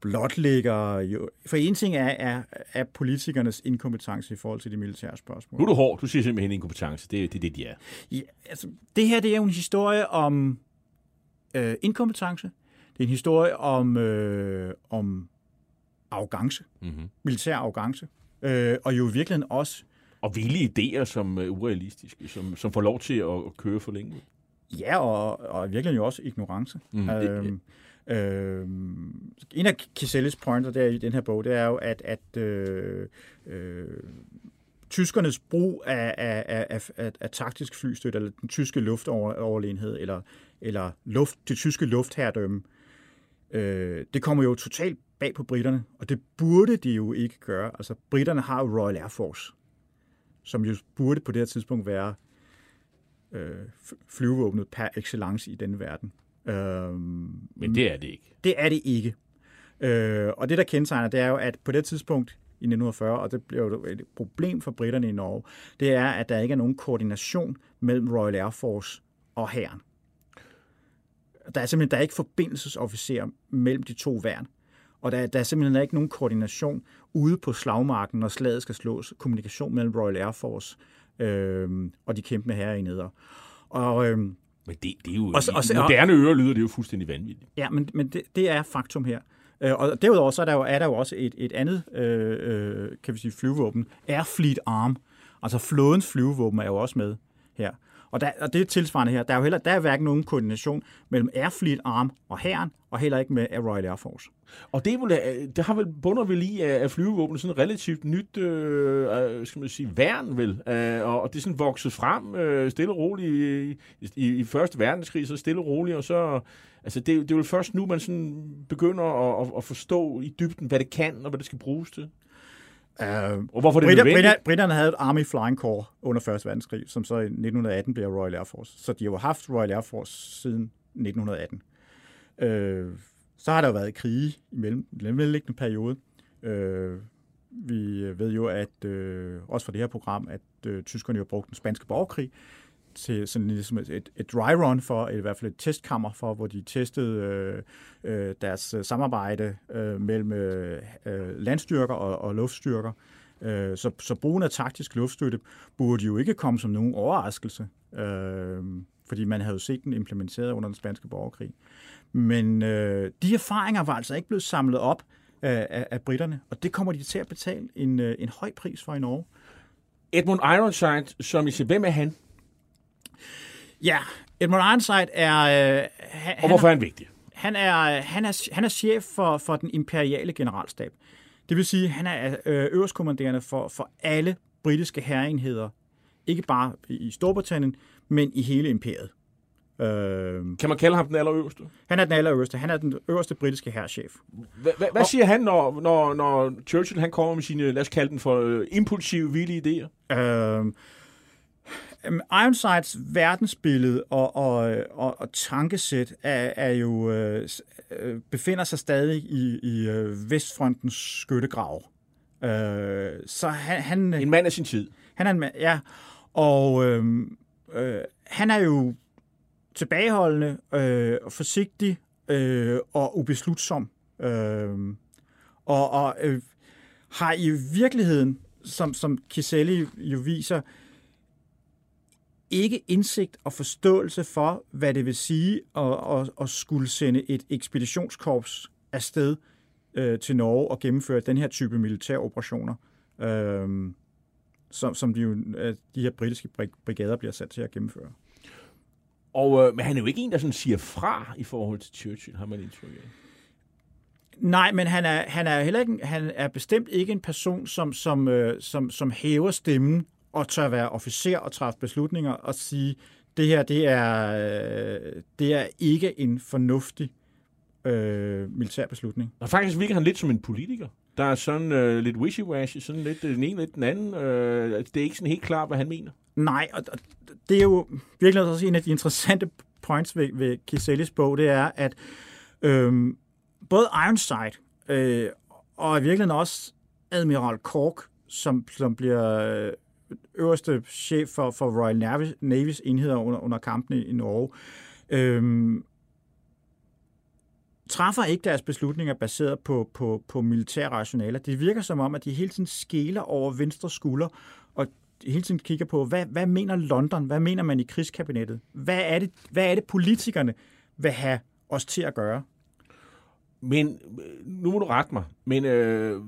blotlægger jo... For en ting er, er, er politikernes inkompetence i forhold til de militære spørgsmål. Nu er du hård. Du siger simpelthen inkompetence. Det, det er det, de er. Ja, altså, det her det er jo en historie om øh, inkompetence. Det er en historie om, øh, om arrogance, Mm-hmm. militær arrogance. Øh, og jo i virkeligheden også, Og vilde idéer, som er urealistiske, som, som får lov til at, at køre for længe. Ja, og, og i virkeligheden jo også ignorance. Mm. Øhm, øhm, en af Kisellis pointer der i den her bog, det er jo, at, at øh, øh, tyskernes brug af, af, af, af, af, af taktisk flystøtte, eller den tyske luftoverlegenhed, eller, eller luft, det tyske luftherredømme, øh, det kommer jo totalt bag på britterne, og det burde de jo ikke gøre. Altså, britterne har jo Royal Air Force, som jo burde på det her tidspunkt være øh, flyvevåbnet per excellence i den verden. Øhm, Men det er det ikke. det er det ikke. Øh, og det, der kendetegner, det er jo, at på det tidspunkt i 1940, og det blev jo et problem for britterne i Norge, det er, at der ikke er nogen koordination mellem Royal Air Force og hæren. Der er simpelthen der er ikke forbindelsesofficer mellem de to værn. Og der, der er simpelthen ikke nogen koordination ude på slagmarken, når slaget skal slås. Kommunikation mellem Royal Air Force øh, og de kæmpende neder. Og, øh, Men det, det er jo... Og og moderne ører lyder det jo fuldstændig vanvittigt. Ja, men, men det, det er faktum her. Øh, og derudover så er der jo, er der jo også et, et andet øh, øh, kan vi sige, flyvevåben, Air Fleet Arm. Altså flådens flyvevåben er jo også med her. Og, der, og det er tilsvarende her. Der er jo heller der er hverken nogen koordination mellem Air Fleet Arm og hæren, og heller ikke med Royal Air Force. Og det, er vel, øh, det har vel bunder vel i at flyvevåbnet sådan relativt nyt, øh, øh, skal man sige, værn vel. Øh, og og det er sådan vokset frem øh, stille og roligt i, i, i første verdenskrig, så stille og roligt, og så... Altså, det, det er jo først nu, man sådan begynder at, at, at forstå i dybden, hvad det kan, og hvad det skal bruges til. Uh, Og hvorfor det er Britter. Britter, britterne havde et Army Flying Corps under 1. verdenskrig, som så i 1918 blev Royal Air Force. Så de har jo haft Royal Air Force siden 1918. Øh, så har der jo været krige i mellem, den mellemliggende periode. Øh, vi ved jo, at øh, også for det her program, at øh, tyskerne jo brugte den spanske borgerkrig til sådan ligesom et, et, et dry run for, i hvert fald et testkammer for, hvor de testede øh, øh, deres øh, samarbejde øh, mellem øh, øh, landstyrker og, og luftstyrker. Øh, så, så brugen af taktisk luftstøtte burde jo ikke komme som nogen overraskelse, øh, fordi man havde jo set den implementeret under den spanske borgerkrig. Men øh, de erfaringer var altså ikke blevet samlet op af, af, af britterne, og det kommer de til at betale en, øh, en høj pris for i Norge. Edmund Ironside, som I siger, hvem er han? Ja, Edmund Ironside er... Øh, han, Og hvorfor er han vigtig? han er, han er, han er chef for, for den imperiale generalstab. Det vil sige, han er øh, øverstkommanderende for, for alle britiske herreenheder. Ikke bare i Storbritannien, men i hele imperiet. Øh, Kan man kalde ham den allerøverste? han er den allerøverste. Han er den øverste britiske herrchef. Hvad siger han, når, når, når Churchill han kommer med sine, lad os kalde den for øh, impulsive, vilde idéer? Øh, Ironsides verdensbillede og, og, og, og tankesæt er, er jo øh, øh, befinder sig stadig i, i øh, Vestfrontens skyttegrav. Øh, så han, han, En mand af sin tid. Han er en mand, ja. Og øh, øh, han er jo tilbageholdende, øh, og forsigtig øh, og ubeslutsom Øh, og og øh, har i virkeligheden, som, som Kiselli jo viser, ikke indsigt og forståelse for, hvad det vil sige at, at, at skulle sende et ekspeditionskorps afsted øh, til Norge og gennemføre den her type militære operationer, øh, som, som de, jo, øh, de her britiske brigader bliver sat til at gennemføre. Og, øh, men han er jo ikke en, der sådan siger fra i forhold til Churchill, har man indtryk af. Nej, men han er, han er heller ikke, han er bestemt ikke en person, som, som, øh, som, som hæver stemmen og tør være officer og træffe beslutninger og sige, det her det er, øh, det er ikke en fornuftig øh, militær beslutning. Og faktisk virker han lidt som en politiker. Der er sådan øh, lidt wishy-washy, sådan lidt den ene lidt den anden. Øh, det er ikke sådan helt klart, hvad han mener. Nej, og det er jo virkelig også en af de interessante points ved, ved Kisellis bog, det er, at øh, både Ironside øh, og i virkeligheden også Admiral Cork, som, som bliver øh, øverste chef for, for Royal Navy, Navy's enheder under, under kampene i Norge, øhm, træffer ikke deres beslutninger baseret på, på, på militære rationaler. Det virker som om, at de hele tiden skæler over venstre skulder, og hele tiden kigger på, hvad, hvad mener London? Hvad mener man i krigskabinettet? Hvad er, det, hvad er det, politikerne vil have os til at gøre? Men øh, nu må du rette mig, men øh,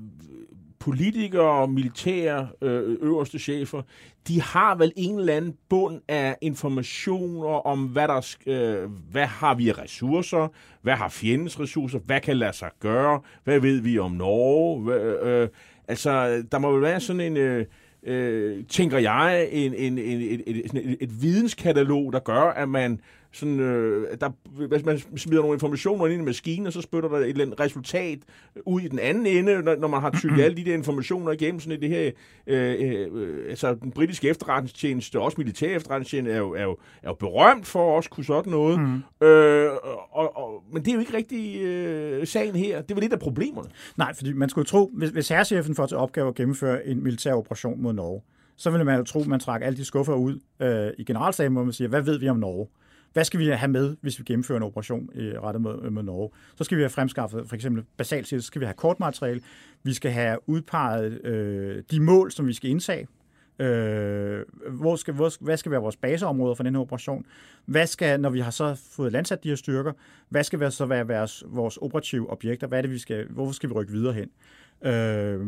politikere og militære øh, øverste chefer, de har vel en eller anden bund af informationer om, hvad, der, øh, hvad har vi af ressourcer, hvad har fjendens ressourcer, hvad kan lade sig gøre, hvad ved vi om Norge. Hvad, øh, altså, der må vel være sådan en... Øh, øh, tænker jeg, en, en, en, et, et, et, et videnskatalog, der gør, at man sådan, øh, der, hvis man smider nogle informationer ind i maskinen, og så spytter der et eller andet resultat ud i den anden ende, når, når man har tykket alle de der informationer igennem, sådan i det her, øh, øh, altså den britiske efterretningstjeneste, også militær efterretningstjeneste, er jo, er, jo, er jo berømt for at også kunne sådan noget. Mm. Øh, og, og, men det er jo ikke rigtig øh, sagen her. Det var lidt af problemerne. Nej, fordi man skulle tro, hvis, hvis herrechefen får til opgave at gennemføre en militær operation mod Norge, så ville man jo tro, at man trækker alle de skuffer ud øh, i generalstaben, hvor man siger, hvad ved vi om Norge? Hvad skal vi have med, hvis vi gennemfører en operation øh, rettet mod, mod Norge? Så skal vi have fremskaffet, for eksempel basalt set, så skal vi have kortmateriale. Vi skal have udpeget øh, de mål, som vi skal indtage. Øh, hvor skal, hvor, hvad skal være vores baseområder for den her operation? Hvad skal, når vi har så fået landsat de her styrker, hvad skal være, så være vores, vores operative objekter? Hvad er det, vi skal, hvorfor skal vi rykke videre hen? Øh,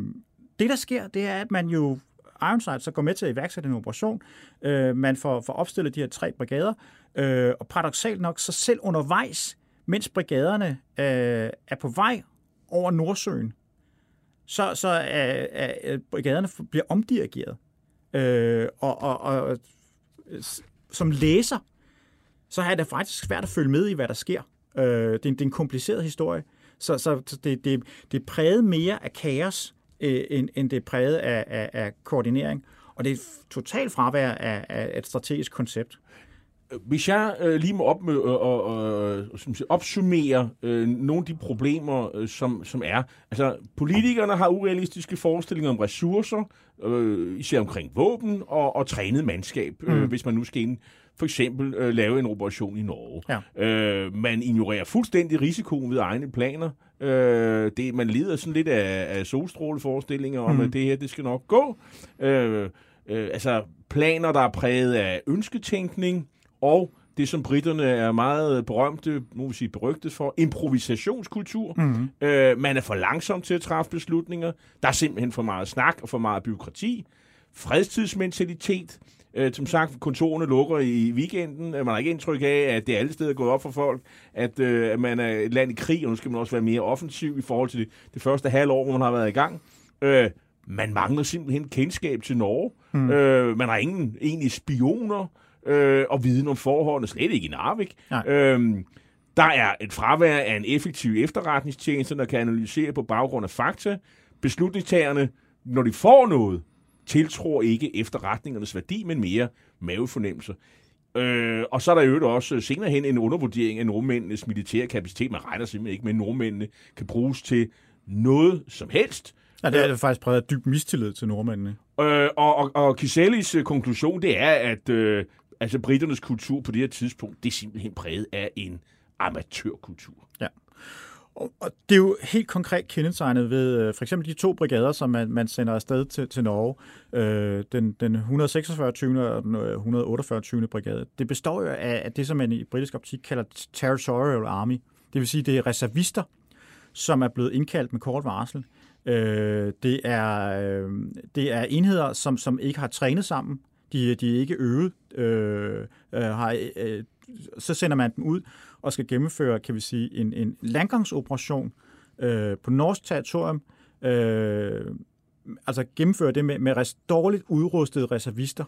det, der sker, det er, at man jo Ironside så går med til at iværksætte en operation. Øh, man får, får opstillet de her tre brigader, øh, og paradoxalt nok, så selv undervejs, mens brigaderne øh, er på vej over Nordsøen, så, så er, er brigaderne bliver omdirigeret. Øh, og, og, og som læser, så er det faktisk svært at følge med i, hvad der sker. Øh, det, er en, det er en kompliceret historie. Så, så det, det, det er præget mere af kaos, øh, end, end det er præget af, af, af koordinering. Og det er totalt fravær af, af et strategisk koncept. Hvis jeg øh, lige må op, øh, og, og, og, opsummere øh, nogle af de problemer, øh, som, som er. Altså, politikerne har urealistiske forestillinger om ressourcer, øh, især omkring våben og, og trænet mandskab, øh, mm. hvis man nu skal ind for eksempel øh, lave en operation i Norge. Ja. Øh, man ignorerer fuldstændig risikoen ved egne planer. Øh, det, man lider sådan lidt af, af solstråleforestillinger om, mm. at det her, det skal nok gå. Øh, øh, altså planer, der er præget af ønsketænkning, og det, som britterne er meget berømte, må vi sige berygtet for, improvisationskultur. Mm. Øh, man er for langsom til at træffe beslutninger. Der er simpelthen for meget snak og for meget byråkrati. Fredstidsmentalitet. Øh, som sagt, kontorerne lukker i weekenden. Man har ikke indtryk af, at det alle steder er gået op for folk, at, øh, at man er et land i krig, og nu skal man også være mere offensiv i forhold til det, det første halvår, hvor man har været i gang. Øh, man mangler simpelthen kendskab til Norge. Mm. Øh, man har ingen egentlig spioner øh, og viden om forholdene, slet ikke i Narvik. Øh, der er et fravær af en effektiv efterretningstjeneste, der kan analysere på baggrund af fakta. Beslutningstagerne, når de får noget, tiltror ikke efterretningernes værdi, men mere mavefornemmelser. Øh, og så er der jo også senere hen en undervurdering af nordmændenes militære kapacitet. Man regner simpelthen ikke med, at nordmændene kan bruges til noget som helst. Ja, det er faktisk præget af dyb mistillid til nordmændene. Øh, og, og, og Kisellis øh, konklusion, det er, at øh, altså britternes kultur på det her tidspunkt, det er simpelthen præget af en amatørkultur. Ja. Og, og det er jo helt konkret kendetegnet ved øh, for eksempel de to brigader, som man, man sender afsted til, til Norge, øh, den, den 146. 20. og den øh, 148. 20. brigade. Det består jo af, af det, som man i britisk optik kalder Territorial Army. Det vil sige, det er reservister, som er blevet indkaldt med kort varsel. Øh, det, er, øh, det er enheder, som, som ikke har trænet sammen. De, de er ikke øvet. Øh, øh, har, øh, så sender man dem ud og skal gennemføre, kan vi sige, en, en landgangsoperation øh, på norsk territorium. Øh, altså gennemføre det med, med res, dårligt udrustede reservister.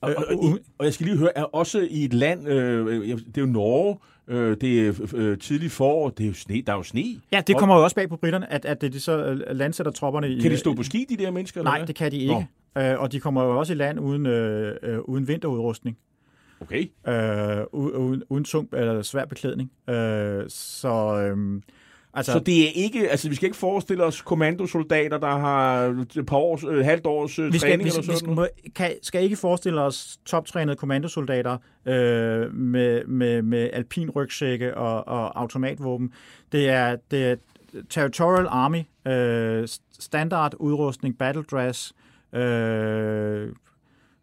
Og, og, og, og jeg skal lige høre, er også i et land, øh, det er jo Norge, øh, det er øh, tidlig forår, det er jo sne, der er jo sne. Ja, det kommer jo også bag på britterne, at, at de så landsætter tropperne i... Kan de stå på ski, de der mennesker? Nej, det kan de ikke. Øh, og de kommer jo også i land uden, øh, øh, uden vinterudrustning. Okay. Øh, uden, uden tung eller svær beklædning. Øh, så... Øh, Altså, så det er ikke, altså vi skal ikke forestille os kommandosoldater, der har et par års, øh, halvt års øh, vi skal, træning vi, eller sådan vi skal, kan, skal ikke forestille os toptrænede kommandosoldater øh, med, med, med alpin rygsække og, og automatvåben. Det er, det er Territorial Army, øh, standard udrustning, battle dress, øh,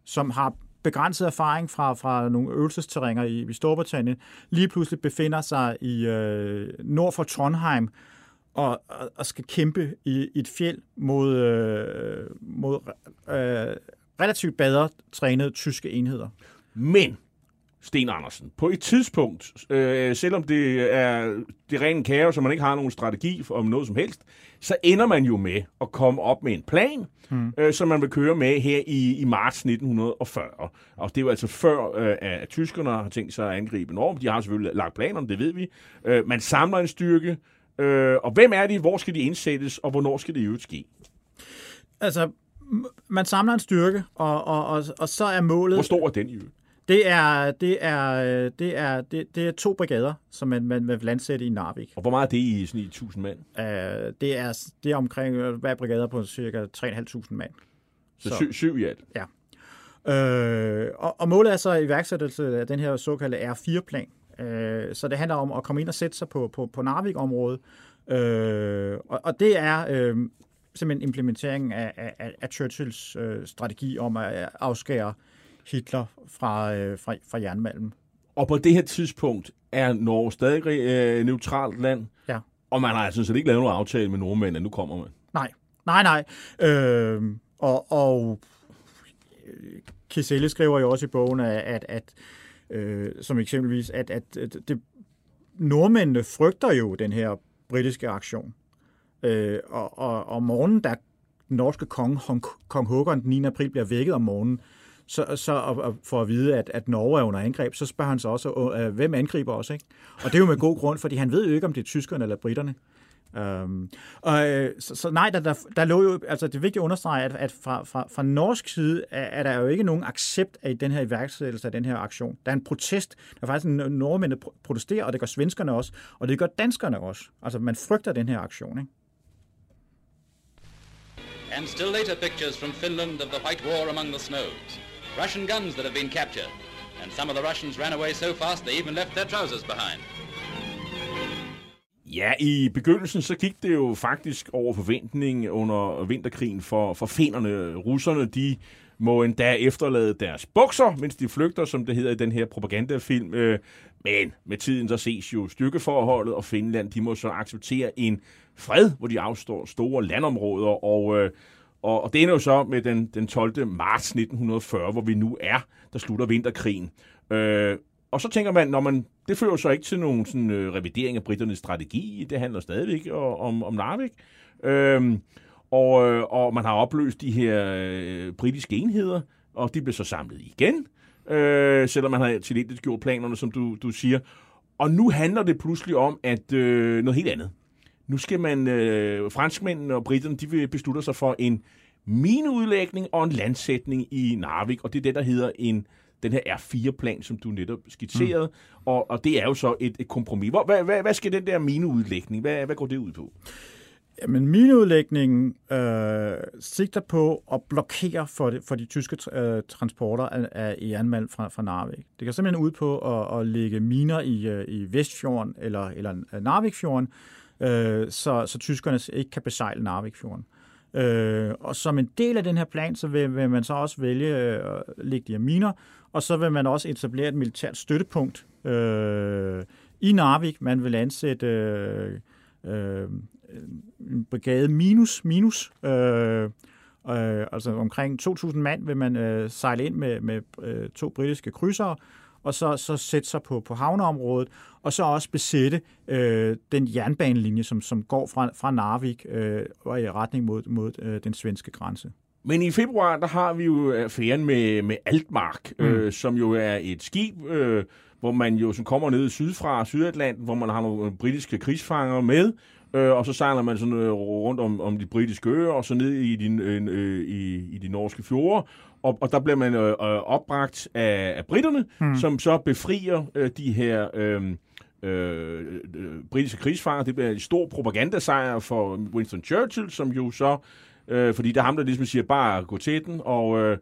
som har begrænset erfaring fra, fra nogle øvelsesterrænger i, i Storbritannien, lige pludselig befinder sig i øh, nord for Trondheim og, og, og skal kæmpe i, i et fjeld mod, øh, mod øh, relativt bedre trænede tyske enheder. Men Sten Andersen. På et tidspunkt, øh, selvom det er det rene kaos, og man ikke har nogen strategi om noget som helst, så ender man jo med at komme op med en plan, mm. øh, som man vil køre med her i, i marts 1940. Og det er jo altså før, øh, at tyskerne har tænkt sig at angribe Norge. De har selvfølgelig lagt planerne, det ved vi. Øh, man samler en styrke, øh, og hvem er de, hvor skal de indsættes, og hvornår skal det i øvrigt ske? Altså, man samler en styrke, og, og, og, og så er målet... Hvor stor er den i øvrigt? Det er, det er, det er, det, det er to brigader, som man, man vil landsætte i Narvik. Og hvor meget er det i sådan i 1000 mand? Uh, det, er, det er omkring hver brigader på cirka 3.500 mand. Så, så syv, syv i alt? Ja. Uh, og, og målet er så iværksættelse af den her såkaldte R4-plan. Uh, så det handler om at komme ind og sætte sig på, på, på Narvik-området. Uh, og, og det er uh, simpelthen implementeringen af, af, af Churchills uh, strategi om at afskære Hitler fra, øh, fra, fra jernmalmen. Og på det her tidspunkt er Norge stadig øh, neutralt land, ja. og man har altså ikke lavet nogen aftale med nordmænd, at nu kommer man. Nej, nej, nej. Øh, og, og Kiselle skriver jo også i bogen, at, at, at øh, som eksempelvis, at, at, at det, nordmændene frygter jo den her britiske aktion. Øh, og, og, og morgenen, da den norske konge, kong Håkon den 9. april, bliver vækket om morgenen, så, så og, og for at vide, at, at Norge er under angreb, så spørger han sig også, øh, hvem angriber os? Ikke? Og det er jo med god grund, fordi han ved jo ikke, om det er tyskerne eller britterne. Um, øhm, og, øh, så, så nej, der, der, der lå jo, altså det er vigtigt at understrege, at, at fra, fra, fra norsk side er, er der jo ikke nogen accept af den her iværksættelse af den her aktion. Der er en protest. Der er faktisk en nordmænd, der protesterer, og det gør svenskerne også, og det gør danskerne også. Altså man frygter den her aktion, ikke? And still later pictures from Finland of the White War among the snows. Russian guns that have been captured. And some of the Russians ran away so fast they even left their trousers behind. Ja, i begyndelsen så gik det jo faktisk over forventning under vinterkrigen for, for finnerne. Russerne, de må endda efterlade deres bukser, mens de flygter, som det hedder i den her propagandafilm. Øh, men med tiden så ses jo styrkeforholdet, og Finland, de må så acceptere en fred, hvor de afstår store landområder, og øh, og, og det ender jo så med den, den 12. marts 1940, hvor vi nu er, der slutter vinterkrigen. Øh, og så tænker man, når man, det fører så ikke til nogen sådan, øh, revidering af britternes strategi. Det handler stadigvæk om, om Narvik. Øh, og, øh, og man har opløst de her øh, britiske enheder, og de blev så samlet igen, øh, selvom man har til gjort planerne, som du, du siger. Og nu handler det pludselig om at øh, noget helt andet. Nu skal man, øh, franskmændene og britterne, de vil beslutte sig for en mineudlægning og en landsætning i Narvik, og det er det, der hedder en den her R4-plan, som du netop skitserede, mm. og, og det er jo så et, et kompromis. Hvor, hvad, hvad, hvad skal den der mineudlægning, hvad, hvad går det ud på? Jamen, mineudlægningen øh, sigter på at blokere for, det, for de tyske øh, transporter af, af jernmalm fra, fra Narvik. Det kan simpelthen ud på at, at lægge miner i, øh, i Vestfjorden eller, eller Narvikfjorden, øh, Øh, så, så tyskerne ikke kan besejle Narvikfjorden. Øh, og som en del af den her plan, så vil, vil man så også vælge øh, at lægge de her miner, og så vil man også etablere et militært støttepunkt øh, i Narvik. Man vil ansætte øh, øh, en brigade minus, minus øh, øh, altså omkring 2.000 mand vil man øh, sejle ind med, med øh, to britiske krydsere, og så, så sætte sig på, på havneområdet, og så også besætte øh, den jernbanelinje, som, som går fra, fra Narvik øh, og i retning mod, mod øh, den svenske grænse. Men i februar, der har vi jo affæren med, med Altmark, mm. øh, som jo er et skib, øh, hvor man jo som kommer ned sydfra, Sydatlanten, hvor man har nogle britiske krigsfanger med, øh, og så sejler man sådan øh, rundt om, om de britiske øer, og så ned i de, øh, i, i de norske fjorde, og, og der bliver man øh, øh opbragt af, af britterne, mm. som så befrier øh, de her... Øh, øh, britiske krigsfanger. Det bliver en stor propagandasejr for Winston Churchill, som jo så, øh, fordi det er ham, der ligesom siger, bare gå til den, og, øh,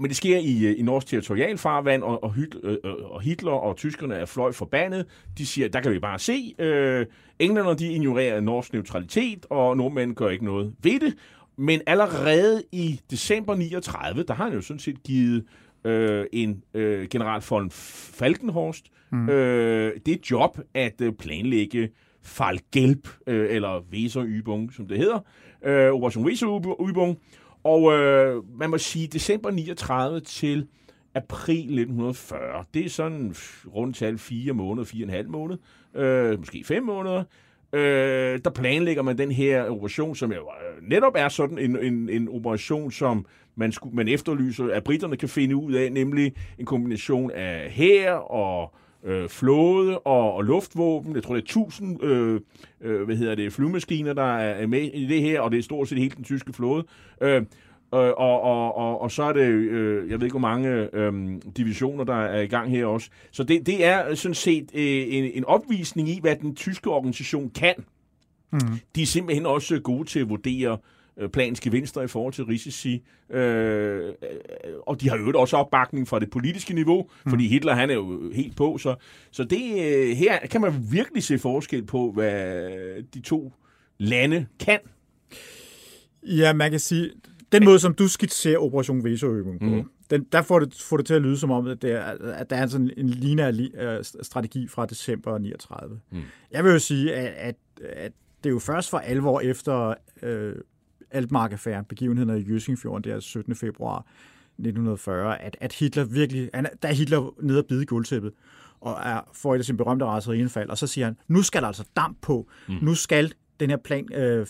men det sker i, øh, i norsk territorialfarvand, og, og, Hitler, øh, og Hitler og tyskerne er fløj forbandet. De siger, der kan vi bare se. Øh, englænderne de ignorerer norsk neutralitet, og nordmænd gør ikke noget ved det. Men allerede i december 39, der har han jo sådan set givet øh, en øh, general von Falkenhorst mm. øh, det job at øh, planlægge Fallgelb, øh, eller Weserübung, som det hedder, øh, Operation Weserübung, og øh, man må sige, december 39 til april 1940, det er sådan rundt tal fire måneder, fire og en halv måned, øh, måske fem måneder, øh, der planlægger man den her operation, som jo øh, netop er sådan en, en, en operation, som man, skulle, man efterlyser, at britterne kan finde ud af, nemlig en kombination af hær og øh, flåde og, og luftvåben. Jeg tror, det er 1000 øh, øh, hvad hedder det, flyvemaskiner, der er med i det her, og det er stort set hele den tyske flåde. Øh, og, og, og, og så er det, øh, jeg ved ikke hvor mange øh, divisioner, der er i gang her også. Så det, det er sådan set øh, en, en opvisning i, hvad den tyske organisation kan. Mm. De er simpelthen også gode til at vurdere Øh, planens gevinster i forhold til risici. Øh, og de har jo også opbakning fra det politiske niveau, mm. fordi Hitler han er jo helt på. Så, så det, øh, her kan man virkelig se forskel på, hvad de to lande kan. Ja, man kan sige, den måde, som du skitserer Operation Vesoøvning på, mm. den, der får det, får det til at lyde som om, at, det er, at der er sådan en lineær strategi fra december 39. Mm. Jeg vil jo sige, at, at, at det er jo først for alvor efter øh, Altmark-affæren, begivenhederne i Jøsingfjorden der 17. februar 1940, at, at Hitler virkelig, han, der er Hitler nede og bide guldtæppet, og er, får et af sine berømte raseriindfald, og så siger han, nu skal der altså damp på, mm. nu skal den her plan øh,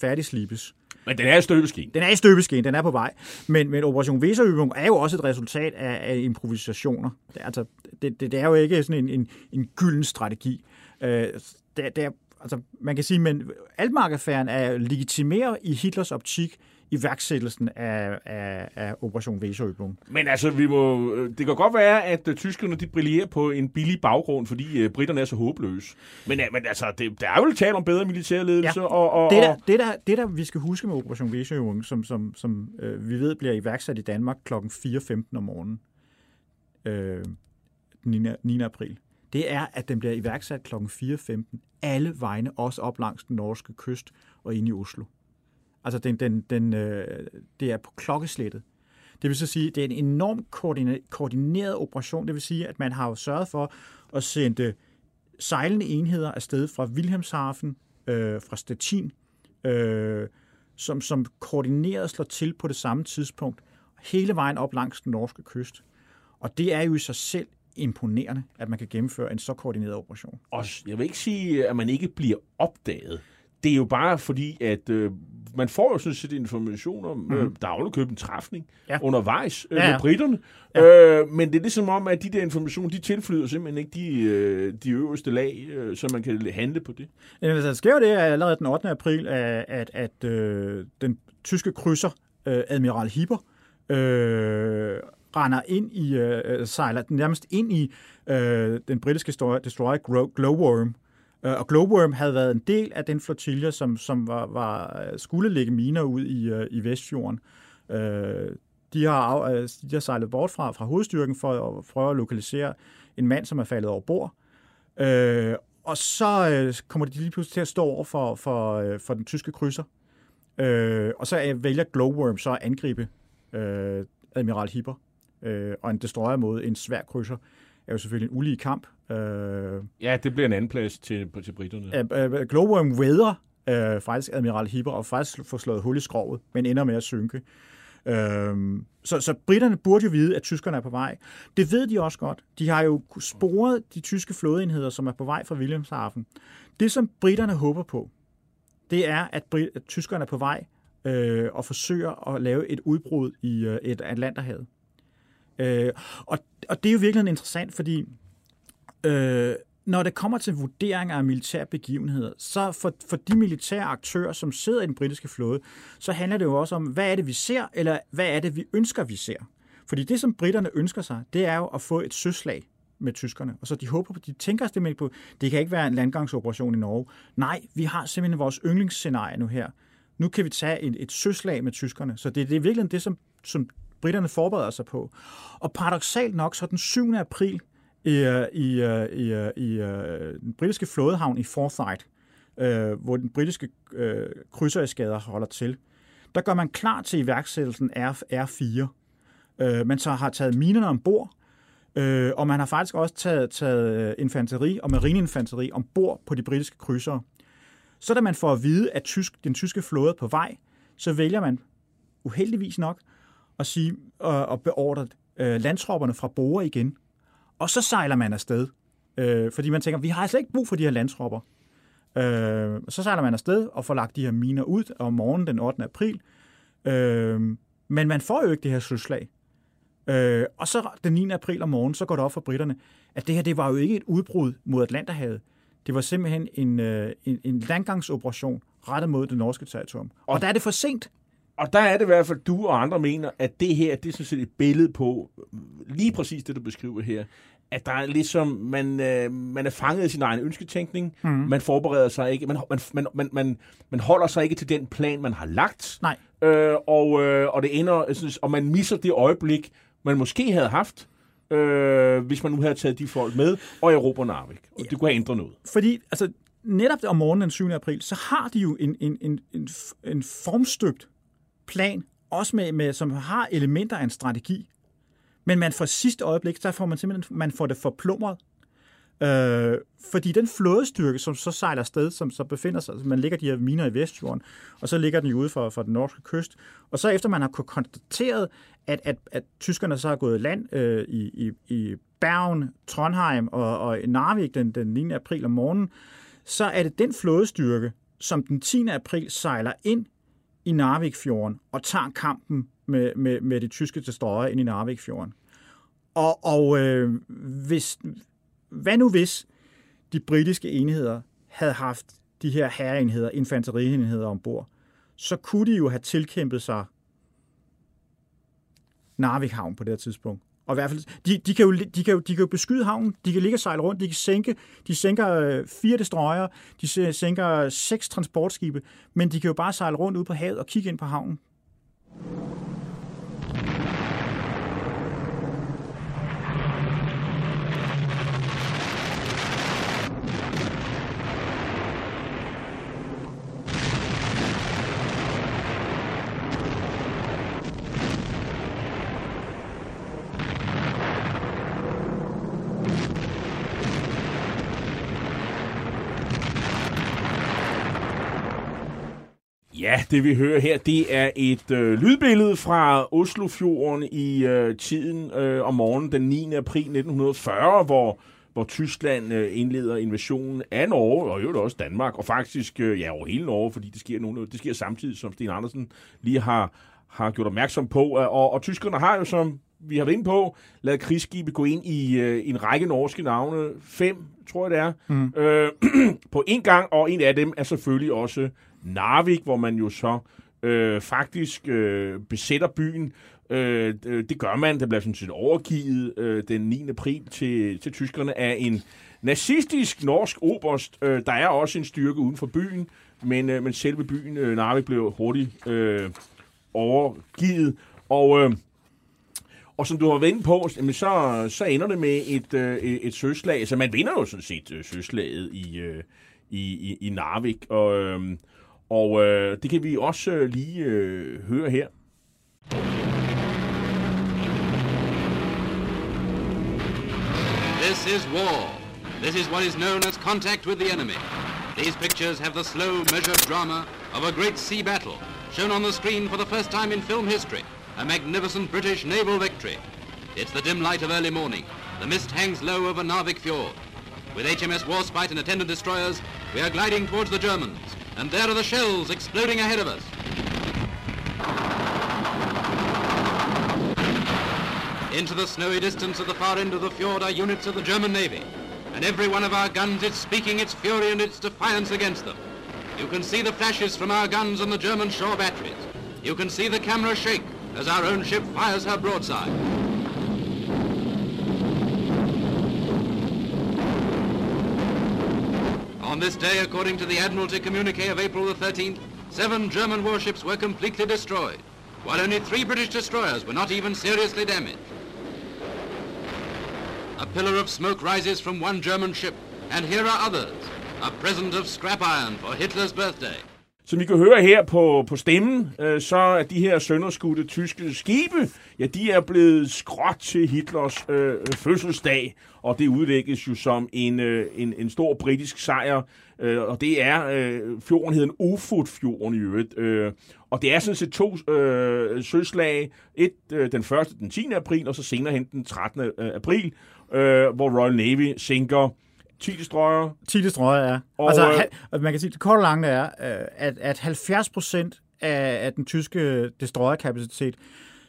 færdigslibes. Men den er i støbeskeen. Den er i støbeskeen, den er på vej. Men, men Operation Weserübung er jo også et resultat af, af improvisationer. Det, altså, det, det, det er jo ikke sådan en, en, en gylden strategi. Øh, det, det er altså, man kan sige, men Altmark-affæren er legitimeret i Hitlers optik værksættelsen af, af, af Operation Weserübung. Men altså, vi må, det kan godt være, at uh, tyskerne de brillerer på en billig baggrund, fordi uh, britterne er så håbløse. Men, men altså, det, der er jo tale om bedre militærledelse. Ja. Og, og, det, der, det, der, det, der vi skal huske med Operation Weserübung, som, som, som uh, vi ved bliver iværksat i Danmark kl. 4.15 om morgenen, uh, 9. 9. april, det er, at den bliver iværksat kl. 4.15 alle vegne, også op langs den norske kyst og ind i Oslo. Altså, den, den, den, øh, det er på klokkeslættet. Det vil så sige, det er en enorm koordineret operation. Det vil sige, at man har jo sørget for at sende sejlende enheder afsted fra Wilhelmshaven, øh, fra Stettin, øh, som, som koordineret slår til på det samme tidspunkt, hele vejen op langs den norske kyst. Og det er jo i sig selv imponerende, at man kan gennemføre en så koordineret operation. Og jeg vil ikke sige, at man ikke bliver opdaget. Det er jo bare fordi, at øh, man får jo sådan set information om, mm. øh, mhm. der er købt en træfning ja. undervejs øh, ja, ja. med britterne. Ja. Øh, men det er ligesom om, at de der informationer, de tilflyder simpelthen ikke de, øh, de øverste lag, øh, så man kan handle på det. Ja, altså, der sker jo det allerede den 8. april, at, at, øh, den tyske krydser, øh, Admiral Hipper, øh, render ind i, øh, sejler nærmest ind i øh, den britiske destroyer Glowworm. Øh, og Glowworm havde været en del af den flotilje, som, som var, var, øh, skulle lægge miner ud i, øh, i Vestfjorden. De, har, de har sejlet bort fra, fra hovedstyrken for at prøve at lokalisere en mand, som er faldet over bord. Og så kommer de lige pludselig til at stå over for, for, for den tyske krydser. Og så vælger Glowworm så at angribe Admiral Hipper. Og en destroyer mod en svær krydser er jo selvfølgelig en ulige kamp. Øh, Ja, det bliver en anden plads til, til britterne. øh, øh, Glowworm væder øh, faktisk Admiral Hipper og faktisk får slået hul i skrovet, men ender med at synke. Øhm, så, så britterne burde jo vide, at tyskerne er på vej. Det ved de også godt. De har jo sporet de tyske flådeenheder, som er på vej fra Wilhelmshaven. Det, som britterne håber på, det er, at, Brit- at tyskerne er på vej øh, og forsøger at lave et udbrud i øh, et Atlanterhavet. Øh, og, og det er jo virkelig interessant, fordi øh, når det kommer til vurderinger af militære begivenheder, så for, for de militære aktører, som sidder i den britiske flåde, så handler det jo også om, hvad er det, vi ser, eller hvad er det, vi ønsker, vi ser. Fordi det, som britterne ønsker sig, det er jo at få et søslag med tyskerne. Og så de håber på, de tænker simpelthen på, det kan ikke være en landgangsoperation i Norge. Nej, vi har simpelthen vores yndlingsscenarie nu her. Nu kan vi tage et, et søslag med tyskerne. Så det, det er virkelig det, som, som britterne forbereder sig på. Og paradoxalt nok, så den 7. april i, øh, i, øh, i, øh, i den britiske flådehavn i Forsyth, øh, hvor den britiske øh, krydsereskader holder til, der gør man klar til iværksættelsen R, R4. Øh, man så har taget minerne ombord, øh, og man har faktisk også taget, taget infanteri og marineinfanteri ombord på de britiske krydsere. Så da man får at vide, at tysk, den tyske flåde er på vej, så vælger man uheldigvis nok at sige og, og beordre øh, landtropperne fra Bore igen. Og så sejler man afsted, øh, fordi man tænker, vi har altså ikke brug for de her landtropper. Øh, så sejler man afsted og får lagt de her miner ud om morgenen den 8. april. Øh, men man får jo ikke det her søslag. Øh, og så den 9. april om morgenen, så går det op for britterne, at det her det var jo ikke et udbrud mod Atlanterhavet. Det var simpelthen en, øh, en, en landgangsoperation rettet mod det norske territorium. Og, der er det for sent. Og der er det i hvert fald, du og andre mener, at det her, det er sådan set et billede på lige præcis det, du beskriver her. At der er ligesom, man, øh, man er fanget i sin egen ønsketænkning. Mm. Man forbereder sig ikke. Man, man, man, man, man, man holder sig ikke til den plan, man har lagt. Nej. Øh, og, øh, og det ender, synes, og man misser det øjeblik, man måske havde haft, øh, hvis man nu havde taget de folk med, og Europa Narvik. Og det kunne have ændret noget. Fordi altså, netop om morgenen den 7. april, så har de jo en, en, en, en, en formstøbt plan, også med, med, som har elementer af en strategi. Men man får sidste øjeblik, så får man simpelthen man får det forplumret. Øh, fordi den flådestyrke, som så sejler sted, som så befinder sig, altså man ligger de her miner i Vestjorden, og så ligger den jo ude for, for den norske kyst, og så efter man har kunnet konstateret, at, at, at tyskerne så har gået land øh, i, i, i Bergen, Trondheim og, og Narvik den, den 9. april om morgenen, så er det den flådestyrke, som den 10. april sejler ind i Narvikfjorden og tager kampen med, med, med de tyske destroyer ind i Narvikfjorden. Og, og øh, hvis, hvad nu hvis de britiske enheder havde haft de her herreenheder, infanterienheder ombord, så kunne de jo have tilkæmpet sig Narvik Havn på det her tidspunkt. Og i hvert fald, de, de, kan jo, de, kan jo, de kan jo beskyde havnen, de kan ligge og sejle rundt, de kan sænke, de sænker øh, fire destroyer, de sænker seks transportskibe, men de kan jo bare sejle rundt ud på havet og kigge ind på havnen. Ja, det vi hører her, det er et øh, lydbillede fra Oslofjorden i øh, tiden øh, om morgenen den 9. april 1940, hvor, hvor Tyskland øh, indleder invasionen af Norge, og jo også Danmark, og faktisk øh, ja, over hele Norge, fordi det sker, nogle, det sker samtidig, som Sten Andersen lige har, har gjort opmærksom på. Og, og tyskerne har jo, som vi har været inde på, lavet krigsskibe gå ind i øh, en række norske navne. Fem, tror jeg det er. Mm. Øh, (clears throat) på en gang, og en af dem er selvfølgelig også Narvik, hvor man jo så øh, faktisk øh, besætter byen. Øh, øh det gør man, det bliver sådan set overgivet øh, den 9. april til, til tyskerne af en nazistisk norsk oberst. Øh, der er også en styrke uden for byen, men, øh, men selve byen øh, Narvik blev hurtigt øh, overgivet. Og, øh, Og som du har vendt på, så, så ender det med et, øh, et søslag. Så man vinder jo sådan set øh, søslaget i, øh, i, i, i Narvik. Og, øh, og øh, det kan vi også øh, lige øh, høre her. This is war. This is what is known as contact with the enemy. These pictures have the slow, measured drama of a great sea battle, shown on the screen for the first time in film history. A magnificent British naval victory. It's the dim light of early morning. The mist hangs low over Narvik Fjord. With HMS Warspite and attendant destroyers, we are gliding towards the Germans. And there are the shells exploding ahead of us. Into the snowy distance at the far end of the fjord are units of the German Navy. And every one of our guns is speaking its fury and its defiance against them. You can see the flashes from our guns on the German shore batteries. You can see the camera shake as our own ship fires her broadside. On this day, according to the Admiralty communique of April the 13th, seven German warships were completely destroyed, while only three British destroyers were not even seriously damaged. A pillar of smoke rises from one German ship, and here are others. A present of scrap iron for Hitler's birthday. Som I kan høre her på, på stemmen, øh, så er de her sønderskudte tyske skibe, ja, de er blevet skråt til Hitlers øh, fødselsdag, og det udlægges jo som en, øh, en, en stor britisk sejr, øh, og det er, øh, fjorden hedder en Ufot-fjorden i øvrigt, øh, og det er sådan set to øh, søslag, et øh, den første den 10. april, og så senere hen den 13. Øh, april, øh, hvor Royal Navy sænker 10 destroyer. 10 destroyer, ja. Og, altså, øh, ha- man kan sige, det korte og lange er, øh, at, at 70 procent af, af den tyske destroyerkapacitet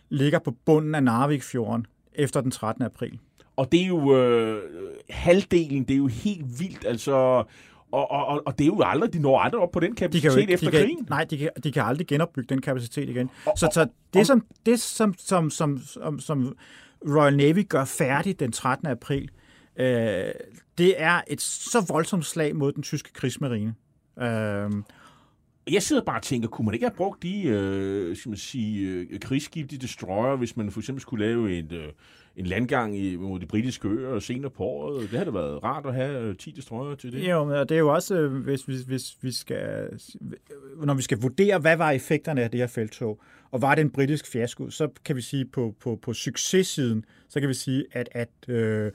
ligger på bunden af Narvikfjorden efter den 13. april. Og det er jo øh, halvdelen, det er jo helt vildt, altså... Og, og, og, og det er jo aldrig, de når aldrig op på den De kapacitet kan jo ikke, efter de kan, krigen. Nej, de kan, de kan aldrig genopbygge den kapacitet igen. Så, så det, som, det som, som, som, som, som Royal Navy gør færdigt den 13. april, øh, det er et så voldsomt slag mod den tyske krigsmarine. Øh, Jeg sidder bare og tænker, kunne man ikke have brugt de øh, skal man sige, øh, krigsskib, de destroyer, hvis man for eksempel skulle lave et, øh, en landgang i, mod de britiske øer senere på året? Det havde da været rart at have øh, 10 destroyer til det. Jo, men det er jo også, øh, hvis, hvis, hvis vi skal, når vi skal vurdere, hvad var effekterne af det her feltog, og var det en britisk fiasko, så kan vi sige på, på, på successiden, så kan vi sige, at, at øh,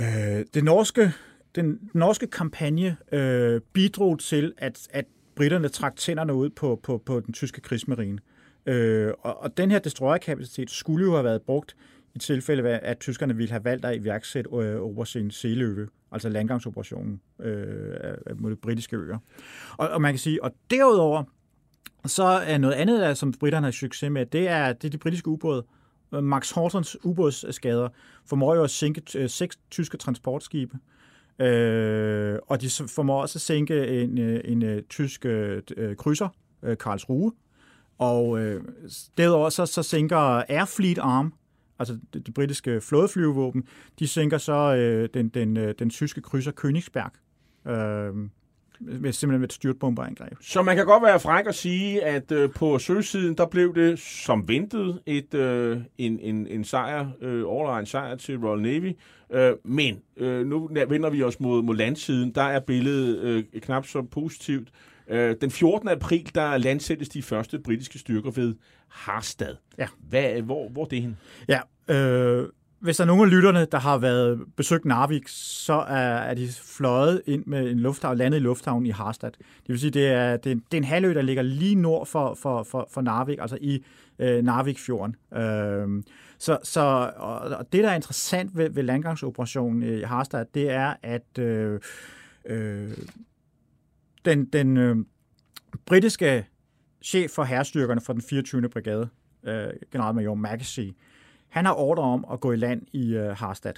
øh, det norske, den, norske kampagne øh, bidrog til, at, at britterne trak tænderne ud på, på, på den tyske krigsmarine. Øh, og, og den her destroyerkapacitet skulle jo have været brugt i tilfælde af, at tyskerne ville have valgt at iværksætte øh, Operation Seeløve, altså landgangsoperationen øh, mod de britiske øer. Og, og man kan sige, og derudover, så er noget andet, der, som britterne har succes med, det er, det er de britiske ubåde. Max Hortons ubådsskader formår jo at sænke øh, seks tyske transportskibe. Øh, og de formår også at sænke en, øh, en, en tysk øh, krydser, øh, Karlsruhe. Og øh, derudover så, så sænker Air Fleet Arm, altså det, det britiske flådeflyvevåben, de sænker så øh, den, den, den, den tyske krydser Königsberg. Øh, med, simpelthen med et styrtbomberangreb. Så man kan godt være fræk og sige, at øh, på søsiden, der blev det som ventet et, øh, en, en, en sejr, øh, overlegen sejr til Royal Navy. Øh, men øh, nu vender vi os mod, mod landsiden. Der er billedet øh, knap så positivt. Øh, den 14. april, der landsættes de første britiske styrker ved Harstad. Ja. Hvad, hvor, hvor er det hen? Ja, øh, hvis der er nogen af lytterne, der har været besøgt Narvik, så er, er de fløjet ind med en lufthavn, landet i lufthavnen i Harstad. Det vil sige, det er, det er, en, det er en halvø, der ligger lige nord for, for, for, for Narvik, altså i øh, Narvikfjorden. Øh, så, så og, og det, der er interessant ved, ved landgangsoperationen øh, i Harstad, det er, at øh, øh, den, den øh, britiske chef for herrestyrkerne fra den 24. brigade, øh, generalmajor Magacy, han har ordre om at gå i land i øh, Harstad.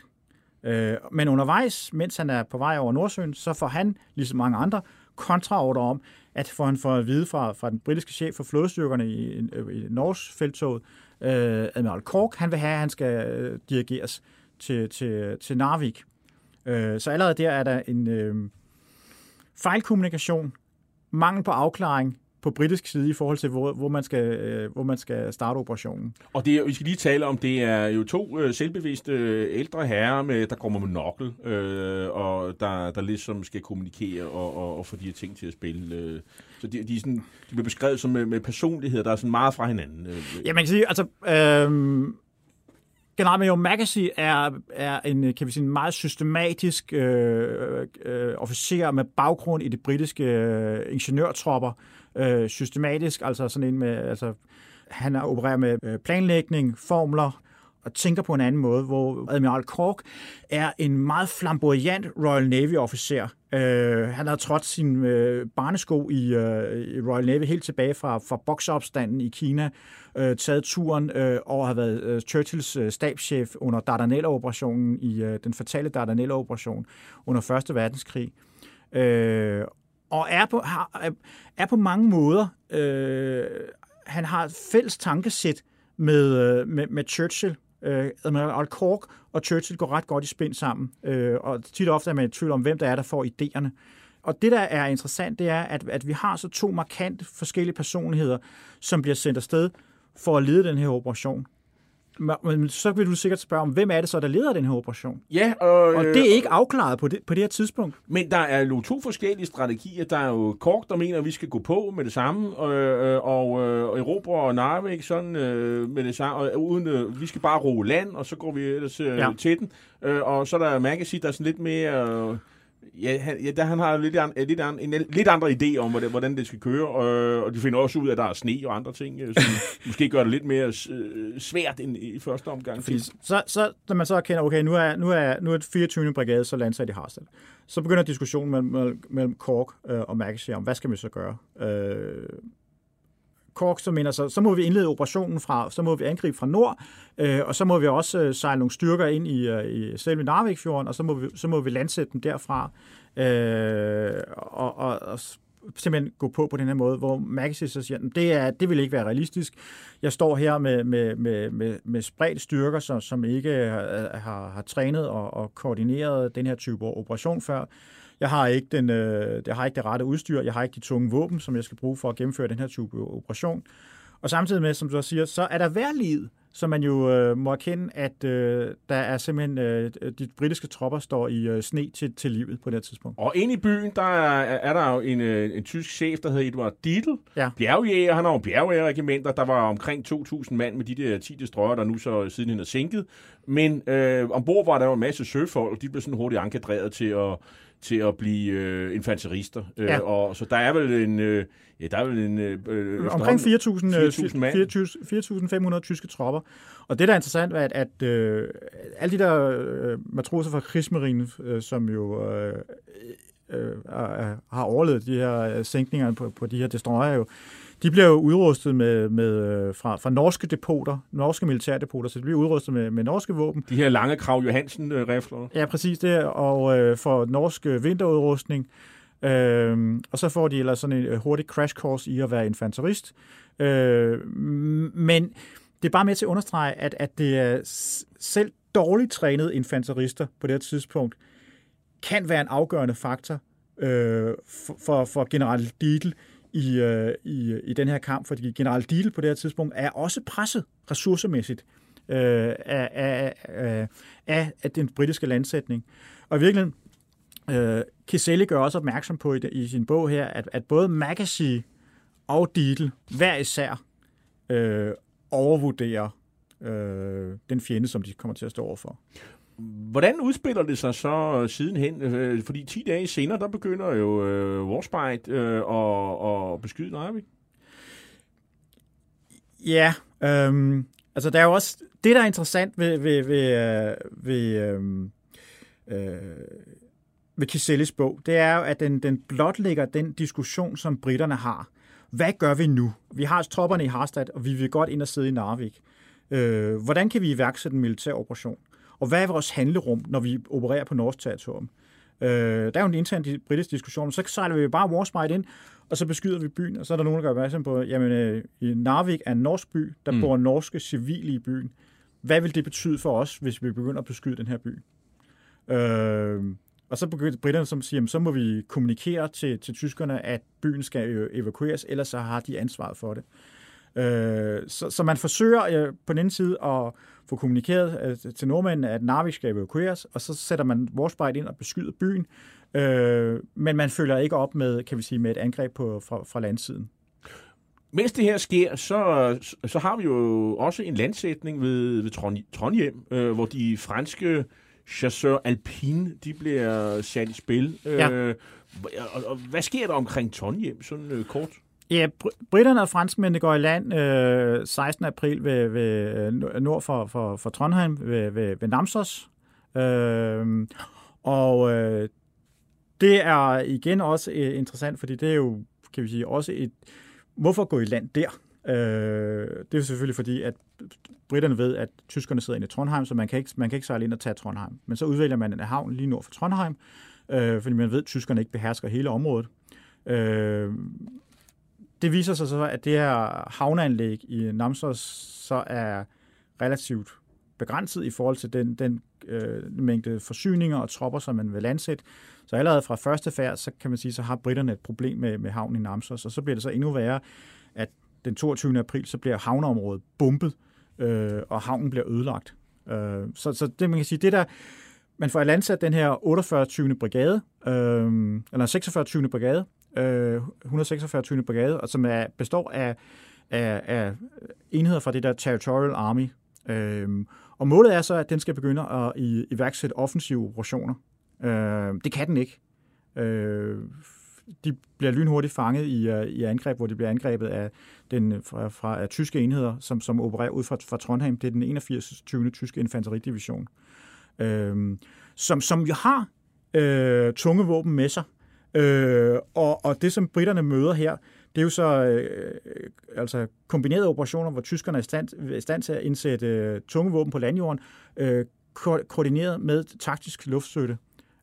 Øh, men undervejs, mens han er på vej over Nordsøen, så får han, ligesom mange andre, kontraordre om, at for han får at vide fra, fra den britiske chef for flådestyrkerne i, i, i Norges felttoget, øh, Admiral Cork, han vil have, at han skal øh, dirigeres til, til, til Narvik. Øh, så allerede der er der en øh, fejlkommunikation, mangel på afklaring på britisk side i forhold til, hvor, hvor, man, skal, øh, hvor man skal starte operationen. Og det, vi skal lige tale om, det er jo to øh, selvbevidste øh, ældre herrer, med, der kommer med nokkel, øh, og der, der ligesom skal kommunikere og, og, og få de her ting til at spille. Øh. Så de, de, er sådan, de bliver beskrevet som med, med personligheder, der er sådan meget fra hinanden. Øh. Ja, man kan sige, altså... Øhm, Generalmajor Magacy er, er en, kan vi sige, en meget systematisk øh, øh, officer med baggrund i de britiske øh, ingeniørtropper. Øh, øh, systematisk, altså sådan en med... Altså, han opererer med øh, planlægning, formler, og tænker på en anden måde, hvor Admiral Cork er en meget flamboyant Royal Navy-officer. Øh, han har trådt sin øh, barnesko i, øh, i Royal Navy helt tilbage fra, fra bokseopstanden i Kina, øh, taget turen øh, og har været øh, Churchills øh, stabschef under Dardanella-operationen, i øh, den fatale Dardanella-operation under 1. verdenskrig. Øh, og er på, har, er- på mange måder, øh, han har et fælles tankesæt med, øh, med, med Churchill. Øh, Admiral Cork og Churchill går ret godt i spænd sammen, øh, og tit og ofte er man i tvivl om, hvem der er, der får idéerne. Og det, der er interessant, det er, at, at vi har så to markant forskellige personligheder, som bliver sendt afsted for at lede den her operation. Men så vil du sikkert spørge om, hvem er det så, der leder den her operation? Ja, og, Og det er ikke afklaret på det, på det her tidspunkt. Men der er jo to forskellige strategier. Der er jo Kork, der mener, at vi skal gå på med det samme, øh, øh, og øh, Europa og Narvik sådan øh, med det samme, og uden, øh, vi skal bare ro land, og så går vi ellers øh, Ja. til den. Øh, og så er der Magazine, der er sådan lidt mere... Øh, Ja, han, ja der, han har lidt, an, lidt, an, en lidt andre idé om, hvordan, hvordan det skal køre, øh, og de finder også ud af, at der er sne og andre ting, øh, som (laughs) måske gør det lidt mere øh, svært end i første omgang. Fordi så, så, når man så erkender, okay, nu er, nu er, nu er det 24. brigade så landsat i Harstad, så begynder diskussionen mellem, mellem, Kork øh, og Magacy om, hvad skal vi så gøre? Øh, Kork så mener så, så må vi indlede operationen fra, så må vi angribe fra nord, øh, og så må vi også øh, sejle nogle styrker ind i, øh, i selve Narvikfjorden, og så må vi, så må vi landsætte dem derfra, øh, og, og, og simpelthen gå på på den her måde, hvor Magacy så siger, det, er, det vil ikke være realistisk. Jeg står her med, med, med, med, med spredt styrker, som, som ikke har, har, har trænet og, og koordineret den her type operation før. Jeg har, ikke den, øh, jeg har ikke det rette udstyr, jeg har ikke de tunge våben, som jeg skal bruge for at gennemføre den her type operation. Og samtidig med, som du også siger, så er der værliget, så man jo øh, må erkende, at øh, der er simpelthen, øh, de britiske tropper står i øh, sne til, til livet på det tidspunkt. Og inde i byen, der er, er der jo en, øh, en tysk chef, der hedder Edward Dietl. Ja. Bjergjæger, han har jo bjergjægerregimenter. Der var omkring 2.000 mand med de der 10 destroyer, der nu så sidenhen er sænket. Men øh, ombord var der jo en masse søfolk. De blev sådan hurtigt enkadreret til at til at blive øh, infanterister. Øh, Ja. og så der er vel en øh, ja, der er vel en øh, øh, Omkring 4.000 4.000 mand. 4.000 4.500 tyske tropper. Og det, der er interessant, er, at, at øh, alle de der øh, matroser fra krigsmarinen, øh, som jo øh, øh, har overlevet de her øh, sænkninger på, på de her destroyer, jo, de bliver jo udrustet med, med øh, fra, fra norske depoter, norske militærdepoter, så de bliver udrustet med, med norske våben. De her lange krav Johansen-rifler. Ja, præcis det, og øh, får norsk øh, vinterudrustning. Øh, og så får de ellers sådan en øh, hurtig crash course i at være infanterist. Øh, men det er bare med til at understrege, at, at det er selv dårligt trænede infanterister på det her tidspunkt, kan være en afgørende faktor øh, for, for, for general Dietl i, øh, i, i den her kamp, fordi general Deal på det her tidspunkt er også presset ressourcemæssigt øh, af, af, af, øh, af, den britiske landsætning. Og i virkeligheden, øh, Kiseli gør også opmærksom på i, i sin bog her, at, at både Magacy og Deal hver især øh, overvurderer øh, den fjende, som de kommer til at stå overfor. Hvordan udspiller det sig så øh, sidenhen? Øh, fordi 10 dage senere, der begynder jo øh, Warspite øh, at, og beskyde Narvik. Ja, øhm, altså der er jo også, det der er interessant ved, ved, ved, øh, ved, øhm, øh, ved Kiselis bog, det er jo, at den, den blotlægger den diskussion, som britterne har. Hvad gør vi nu? Vi har tropperne i Harstad, og vi vil godt ind og sidde i Narvik. Øh, hvordan kan vi iværksætte en militær operation? Og hvad er vores handlerum, når vi opererer på norsk territorium? Øh, der er jo en intern britisk diskussion, så sejler vi bare Warspite ind, og så beskyder vi byen, og så er der nogen, der gør opmærksom på, jamen øh, Narvik er en norsk by, der mm. bor norske civile i byen. Hvad vil det betyde for os, hvis vi begynder at beskyde den her by? Øh, Og så begyndte britterne som siger, jamen, så må vi kommunikere til, til tyskerne, at byen skal evakueres, ellers så har de ansvaret for det. Øh, så, så man forsøger øh, på den ene side at få kommunikeret øh, til nordmændene, at Narvik skal evakueres, og så sætter man Warspite ind og beskyder byen, øh, men man følger ikke op med, kan vi sige, med et angreb på, fra, fra landsiden. Mens det her sker, så, så har vi jo også en landsætning ved, ved Trondheim, øh, hvor de franske chasseur alpine, de bliver sat i spil. Ja. Øh, og, og hvad sker der omkring Trondheim, sådan øh, kort? Ja, br- britterne og franskmændene går i land øh, 16. april ved, ved, øh, nord for, for, for Trondheim, ved, ved, ved Namsos. Øh, og øh, det er igen også øh, interessant, fordi det er jo, kan vi sige, også et... Hvorfor gå i land der? Øh, det er selvfølgelig fordi, at britterne ved, at tyskerne sidder inde i Trondheim, så man kan ikke, man kan ikke sejle ind og tage Trondheim. Men så udvælger man en havn lige nord for Trondheim, øh, fordi man ved, at tyskerne ikke behersker hele området. Øh, det viser sig så, at det her havneanlæg i Namsos så er relativt begrænset i forhold til den, den øh, mængde forsyninger og tropper, som man vil landsætte. Så allerede fra første færd, så kan man sige, så har britterne et problem med, med havnen i Namsos, og så bliver det så endnu værre, at den 22. april, så bliver havneområdet bumpet, øh, og havnen bliver ødelagt. Øh, så, så det, man kan sige, det der, man får landsat den her 48. brigade, øh, eller 46. brigade, øh, 146. brigade, og som er, består af, af, af enheder fra det der Territorial Army. Øh, og målet er så, at den skal begynde at i, iværksætte offensive operationer. Øh, det kan den ikke. Øh, de bliver lynhurtigt fanget i, uh, i angreb, hvor de bliver angrebet af, den, fra, fra af tyske enheder, som, som opererer ud fra, fra Trondheim. Det er den 81. 20. tyske infanteridivision, øh, som, som jo har øh, tunge våben med sig. Øh, og, og det, som britterne møder her, det er jo så øh, altså kombinerede operationer, hvor tyskerne er i stand, er stand til at indsætte øh, tunge våben på landjorden, øh, ko- koordineret med taktisk luftstøtte.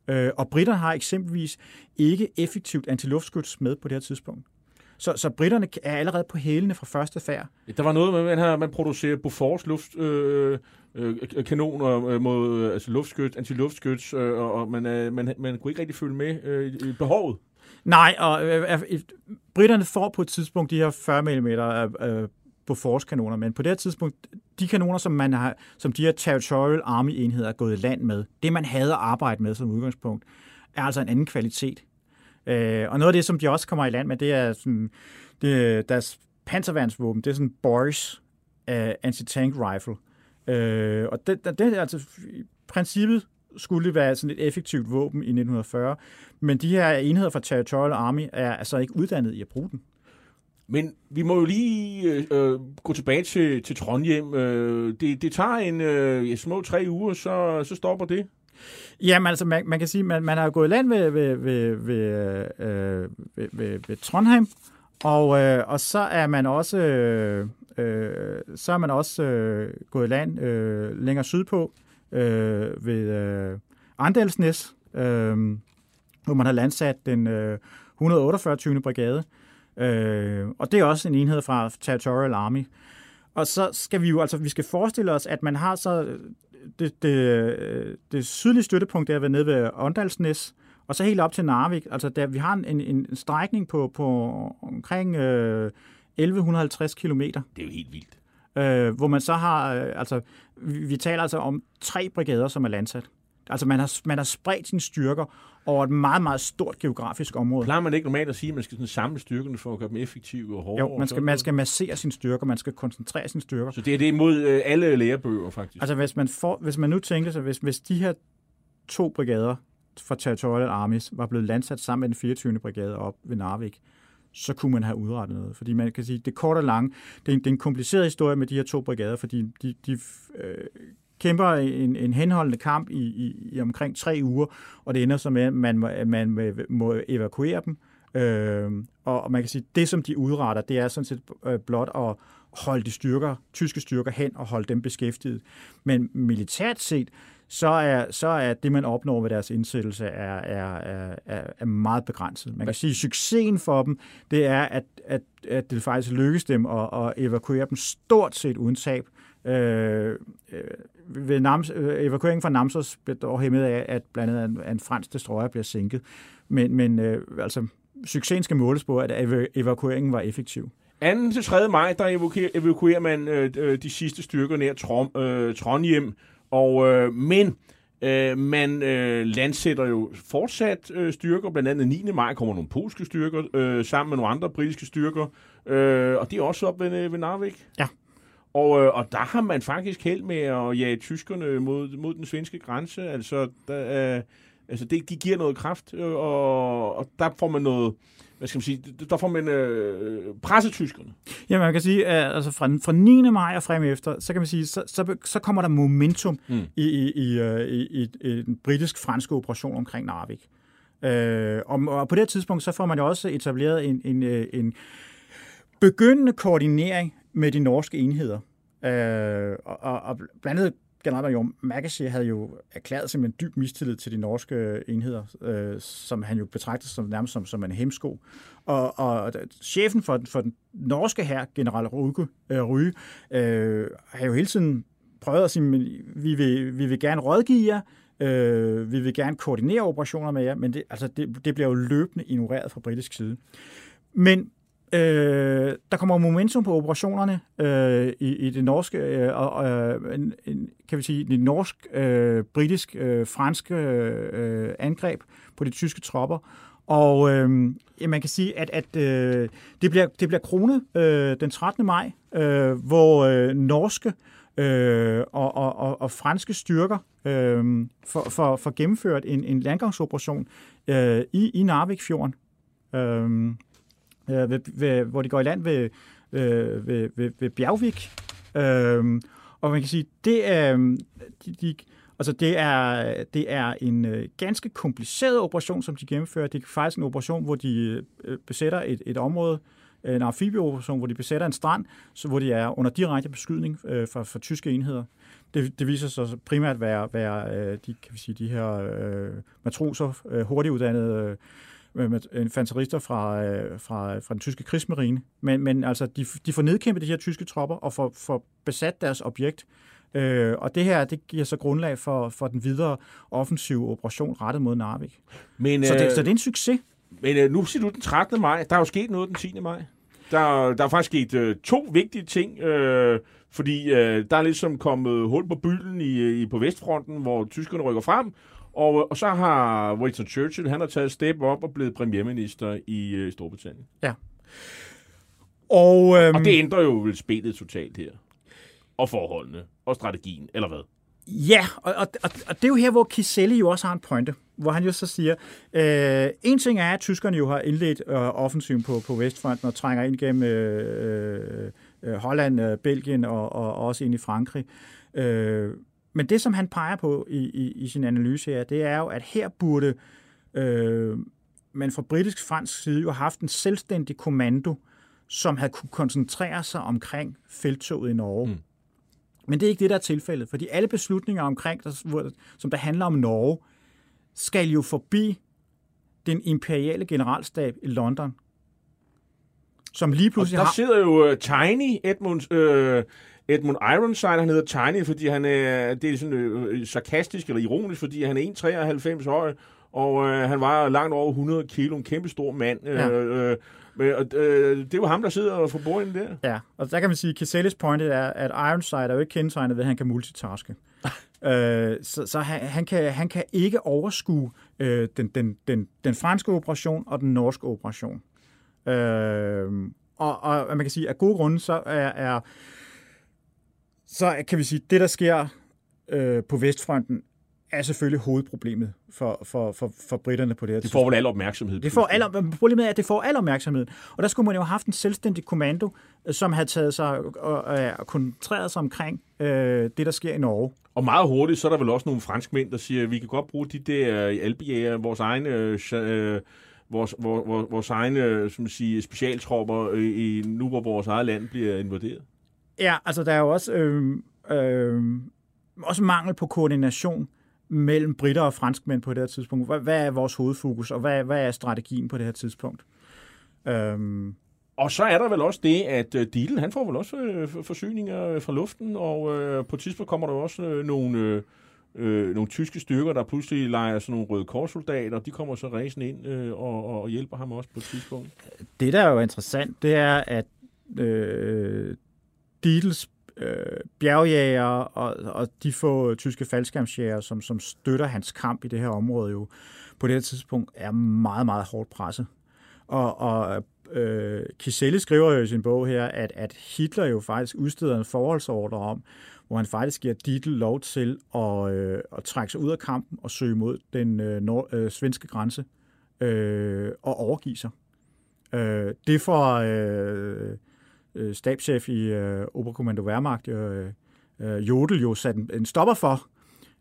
Øh, og britterne har eksempelvis ikke effektivt antiluftskyts med på det her tidspunkt. Så, så britterne er allerede på hælene fra første færd. Der var noget med, at man, man producerer Bofors luft, øh, øh, øh, øh kanoner øh, mod altså luftskyt, antiluftskyts, øh, og man, øh, man, man kunne ikke rigtig følge med øh, i behovet. Nej, og øh, øh, britterne får på et tidspunkt de her 40 mm øh, Bofors-kanoner, men på det her tidspunkt, de kanoner, som, man har, som de her Territorial Army-enheder er gået i land med, det man havde at arbejde med som udgangspunkt, er altså en anden kvalitet. Øh, og noget af det, som de også kommer i land med, det er sådan, det, deres panserværnsvåben, det er sådan Boris uh, anti-tank rifle. Øh, og det, det, det er altså i princippet skulle det være sådan et effektivt våben i 1940, men de her enheder fra Territorial Army er altså ikke uddannet i at bruge den. Men vi må jo lige øh, øh, gå tilbage til, til Trondheim. Øh, det, det tager en øh, små tre uger, så, så stopper det. Jamen altså, man, man kan sige, man, man har gået land ved, ved, ved, ved, øh, ved, ved, ved Trondheim, og, øh, og så er man også øh, øh, så er man også øh, gået land øh, længere sydpå øh, ved øh, Andelsnes, øh, hvor man har landsat den øh, 148. brigade. Øh, og det er også en enhed fra Territorial Army. Og så skal vi jo, altså vi skal forestille os, at man har så øh, det, det, øh, det sydlige støttepunkt der ved nede ved Åndalsnæs, og så helt op til Narvik. Altså der, vi har en, en, en strækning på, på omkring øh, 1150 kilometer. Det er jo helt vildt. Øh, hvor man så har, øh, altså vi, vi taler altså om tre brigader, som er landsat. Altså man har, man har spredt sine styrker over et meget, meget stort geografisk område. Plejer man ikke normalt at sige, at man skal sådan samle styrkerne for at gøre dem effektive og hårde? Jo, man skal, man skal massere sine styrker, man skal koncentrere sine styrker. Så det er det imod øh, alle lærebøger, faktisk? Altså hvis man, får, hvis man nu tænker sig, hvis, hvis de her to brigader fra Territorial Armies var blevet landsat sammen med den 24. brigade op ved Narvik, så kunne man have udrettet noget. Fordi man kan sige, det kort og lange, det er en, det er en kompliceret historie med de her to brigader, fordi de, de øh, kæmper en, en henholdende kamp i, i, i omkring tre uger, og det ender så med, at man, må, man må evakuere dem. Øh, og man kan sige, det som de udretter, det er sådan set øh, blot at holde de styrker, tyske styrker hen og holde dem beskæftiget. Men militært set, så er, så er det, man opnår ved deres indsættelse, er, er, er, er meget begrænset. Man kan sige, at succesen for dem, det er, at, at, at det faktisk lykkes dem at, at evakuere dem stort set uden tab. Øh, øh, ved Nams, øh, evakueringen fra Namsos blev dog hæmmet af, at blandt andet en, en fransk destroyer bliver sænket. Men, men øh, altså, succesen skal måles på, at ev- evakueringen var effektiv. 2. til 3. maj, der evakuerer, evakuerer man øh, øh, de sidste styrker nær Trom, øh, Trondheim, og, øh, men øh, man øh, landsætter jo fortsat øh, styrker, blandt andet 9. maj kommer nogle polske styrker, øh, sammen med nogle andre britiske styrker, øh, og de er også op ved, ved Narvik. Ja. Og, øh, og der har man faktisk held med at jage tyskerne mod, mod den svenske grænse. Altså, der, øh, altså det, de giver noget kraft, øh, og, og der får man noget, hvad skal man sige, der får man øh, presset tyskerne. Ja, man kan sige, at altså fra, fra 9. maj og frem efter, så kan man sige, så, så, så kommer der momentum mm. i, i, i, øh, i, i, i den britisk-franske operation omkring Narvik. Øh, og, og på det tidspunkt, så får man jo også etableret en, en, øh, en begyndende koordinering med de norske enheder. Øh, og, og blandt andet generalmajor Magashi havde jo erklæret simpelthen dyb mistillid til de norske øh, enheder, øh, som han jo betragtede som nærmest som, som en hemsko. Og, og chefen for, for den norske her, general Ryge, øh, Ryge øh, har jo hele tiden prøvet at sige, vi vil, vi vil gerne rådgive jer, øh, vi vil gerne koordinere operationer med jer, men det, altså det, det bliver jo løbende ignoreret fra britisk side. Men Øh, der kommer momentum på operationerne øh, i, i det norske, øh, og øh, en, kan vi sige, det norsk, øh, britisk, øh, franske øh, øh, angreb på de tyske tropper. Og øh, ja, man kan sige, at, at øh, det, bliver, det bliver kronet øh, den 13. maj, øh, hvor øh, norske øh, og, og, og, og franske styrker øh, for, for, for gennemført en, en landgangsoperation øh, i, i Narvikfjorden. Øh, øh, ved, ved, hvor de går i land ved, øh, ved, ved, ved Bjergvik. Øh, og man kan sige, det er, de, de, altså det er, det er en øh, ganske kompliceret operation, som de gennemfører. Det er faktisk en operation, hvor de øh, besætter et, et område, en amfibieoperation, hvor de besætter en strand, så hvor de er under direkte beskydning øh, fra, fra tyske enheder. Det, det viser sig primært at være, være øh, de, kan vi sige, de her øh, matroser, øh, hurtiguddannede øh, infanterister fra, øh, fra, fra den tyske krigsmarine. Men, men altså, de, de får nedkæmpet de her tyske tropper og får, får besat deres objekt. Øh, og det her, det giver så grundlag for, for den videre offensive operation rettet mod Narvik. Men, så, det, øh, så det er en succes. Men øh, nu siger du den 13. maj. Der er jo sket noget den 10. maj. Der, der er faktisk sket øh, to vigtige ting, øh, fordi øh, der er ligesom kommet hul på bylden i, i, på Vestfronten, hvor tyskerne rykker frem, og, og så har Winston Churchill, han har taget step op og blevet premierminister i øh, Storbritannien. Ja. Og, øhm, og det ændrer jo spillet totalt her. Og forholdene. Og strategien, eller hvad? Ja, og, og, og, og det er jo her, hvor Kiselli jo også har en pointe, hvor han jo så siger, øh, en ting er, at tyskerne jo har indledt øh, offensiven på, på Vestfronten og trænger ind gennem øh, øh, Holland, øh, Belgien og, og også ind i Frankrig. Øh, men det, som han peger på i, i, i sin analyse her, det er jo, at her burde øh, man fra britisk-fransk side jo haft en selvstændig kommando, som havde kunne koncentrere sig omkring felttoget i Norge. Mm. Men det er ikke det, der er tilfældet, fordi alle beslutninger omkring, der, som der handler om Norge, skal jo forbi den imperiale generalstab i London, som lige pludselig og der har... sidder jo uh, Tiny, Edmunds, uh, Edmund Ironside, han hedder Tiny, fordi han er, det er sådan øh, sarkastisk eller ironisk, fordi han er 1,93 høj, og øh, han var langt over 100 kilo, en kæmpe stor mand. Ja. Øh, øh, øh, det er jo ham, der sidder for bordenden der. Ja, og der kan man sige, at Casellis point er, at Ironside er jo ikke kendetegnet ved, at han kan multitaske. (laughs) øh, så så han, han, kan, han kan ikke overskue øh, den, den, den, den franske operation og den norske operation. Øh, og, og man kan sige, at af gode grunde, så er, er så kan vi sige, at det, der sker øh, på Vestfronten, er selvfølgelig hovedproblemet for, for, for, for britterne på det her Det får vel al opmærksomhed. Det får al, problemet er, at det får al opmærksomhed. Og der skulle man jo have haft en selvstændig kommando, som havde taget sig og, og koncentreret sig omkring øh, det, der sker i Norge. Og meget hurtigt, så er der vel også nogle franskmænd, der siger, at vi kan godt bruge de der øh, albjæger, vores egne... Øh, vores, vores, vores egne som siger, specialtropper i, nu hvor vores eget land bliver invaderet? Ja, altså der er jo også, øh, øh, også mangel på koordination mellem britter og franskmænd på det her tidspunkt. Hvad, hvad er vores hovedfokus, og hvad, hvad er strategien på det her tidspunkt? Øh, Og så er der vel også det, at øh, Dielen, han får vel også øh, for- forsyninger øh, fra luften, og øh, på et tidspunkt kommer der også øh, nogle, øh, øh, nogle tyske styrker, der pludselig leger sådan nogle røde korssoldater, de kommer så ræsen ind øh, og, og, og hjælper ham også på et tidspunkt. Det, der er jo interessant, det er, at øh, Beatles øh, bjergjæger og, og de få tyske faldskærmsjæger, som, som støtter hans kamp i det her område, jo på det her tidspunkt er meget, meget hårdt presset. Og, og øh, Kiselle skriver jo i sin bog her, at, at Hitler jo faktisk udsteder en forholdsordre om, hvor han faktisk giver Dietl lov til at, øh, at trække sig ud af kampen og søge mod den øh, nord, øh, svenske grænse øh, og overgive sig. Øh, det får øh, øh, stabschef i øh, Oberkommando Wehrmacht, øh, øh, Jodel, jo sat en, en stopper for.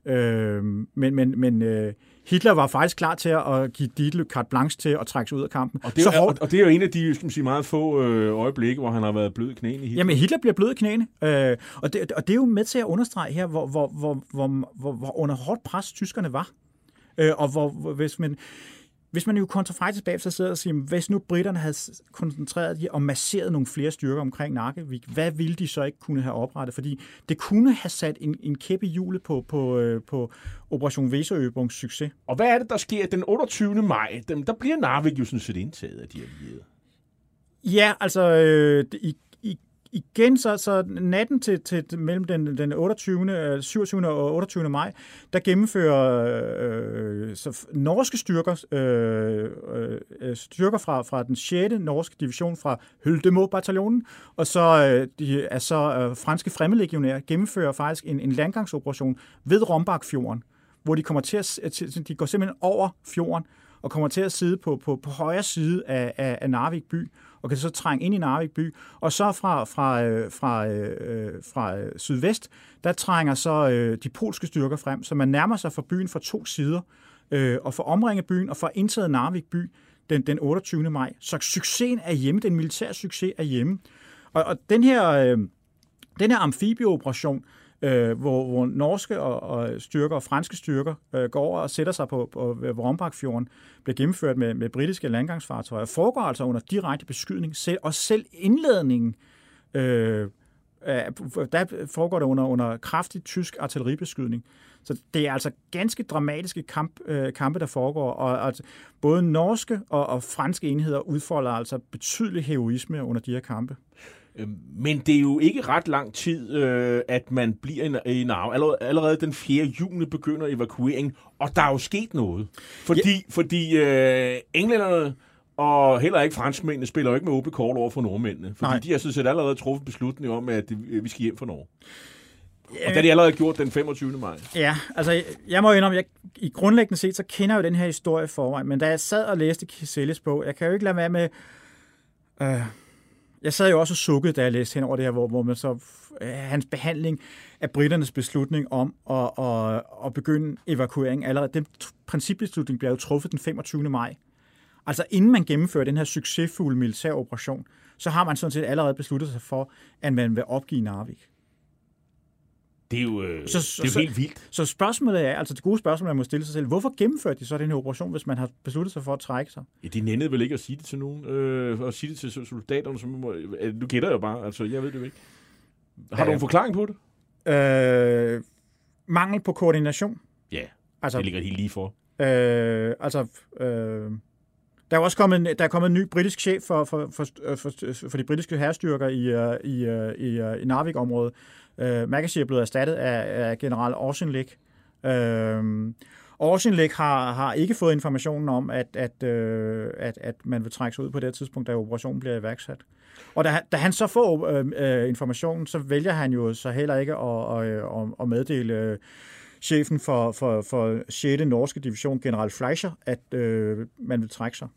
Øh, men men, men øh, Hitler var faktisk klar til at give Dietl carte blanche til at trække sig ud af kampen. Og det, er, så jo- hårdt, og, det er jo en af de skal man sige, meget få øh, øjeblikke, hvor han har været blød i knæene i Hitler. Jamen, Hitler bliver blød i knæene, øh, og, det, og det er jo med til at understrege her, hvor, hvor, hvor, hvor, hvor, hvor under hårdt pres tyskerne var. Øh, og hvor, hvor, hvis man, hvis man jo kontrafejl tilbage, så sidder og siger, hvis nu britterne havde koncentreret de og masseret nogle flere styrker omkring Narkevik, hvad ville de så ikke kunne have oprettet? Fordi det kunne have sat en, en kæp i hjulet på, på, øh, på Operation Weserøbungs succes. Og hvad er det, der sker den 28. maj? Dem, der bliver Narvik jo sådan set indtaget af de allierede. Ja, altså øh, i, igen så, så natten til, til mellem den, den 28., 27. Øh, og 28. maj, der gennemfører øh, så norske styrker, øh, øh, øh, styrker fra, fra den 6. norske division fra Høldemo-bataljonen, og så øh, de altså, så øh, franske fremmedlegionærer gennemfører faktisk en, en landgangsoperation ved Rombakfjorden, hvor de kommer til at, øh, de går simpelthen over fjorden og kommer til at sidde på, på, på højre side af, af, af Narvik by, og kan så trænge ind i Narvik by. Og så fra, fra, øh, fra, øh, øh, fra øh, sydvest, der trænger så øh, de polske styrker frem, så man nærmer sig fra byen fra to sider, øh, og får omringet byen, og får indtaget Narvik by den, den 28. maj. Så succesen er hjemme, den militære succes er hjemme. Og, og den her... Øh, den her amfibieoperation, øh, hvor, hvor norske og, og styrker og franske styrker øh, går over og sætter sig på, på Vrombakfjorden, bliver gennemført med, med britiske landgangsfartøjer, foregår altså under direkte beskydning, selv, og selv indladningen øh, der foregår det under, under kraftig tysk artilleribeskydning. Så det er altså ganske dramatiske kamp, øh, kampe, der foregår, og, og både norske og, og franske enheder udfolder altså betydelig heroisme under de her kampe. Øhm, Men det er jo ikke ret lang tid, øh, at man bliver i, i. Allerede, allerede den 4. juni begynder evakueringen, og der er jo sket noget. Fordi, ja. fordi øh, englænderne og heller ikke franskmændene spiller jo ikke med åbne kort over for nordmændene. Fordi Nej. De har sådan set allerede truffet beslutning om, at øh, vi skal hjem fra Norge. Og det har de allerede gjort den 25. maj. Ja, altså jeg- må indrømme, jeg, i grundlæggende set, så kender jeg jo den her historie forvejen, men da jeg sad og læste Kiselles bog, jeg kan jo ikke lade være med... Øh, jeg sad jo også og sukkede, da jeg læste hen over det her, hvor, hvor man så... Øh, hans behandling af britternes beslutning om at, at, at begynde evakuering allerede. Den principbeslutning blev jo truffet den 25. maj. Altså inden man gennemfører den her succesfulde militære operation, så har man sådan set allerede besluttet sig for, at man vil opgive Narvik. Det er jo, øh, Så- så, det er så- jo helt vildt. Så spørgsmålet er, altså det gode spørgsmål, man må stille sig selv, hvorfor gennemførte de så den her operation, hvis man har besluttet sig for at trække sig? Ja, de nændede vel ikke at sige det til nogen, øh, at sige det til soldaterne, som må, øh, du gætter jo bare, altså jeg ved det jo ikke. Har du en forklaring på det? Øh, mangel på koordination. Ja, Altså, det ligger helt lige for. øh, altså øh, der er også kommet en, der er kommet en ny britisk chef for, for, for, øh, for, øh, for de britiske herrestyrker i, øh, i, i, i Narvik-området. Øh, Magazine er blevet erstattet af, af general Orsenlik. Øh, Orsenlik har, har ikke fået informationen om, at, at, øh, at, at man vil trække sig ud på det tidspunkt, da operationen bliver iværksat. Og da, han- da han så får øh, informationen, så vælger han jo så heller ikke at, at, at, at meddele øh, chefen for, for, for 6. norske division, general Fleischer, at øh, man vil trække sig.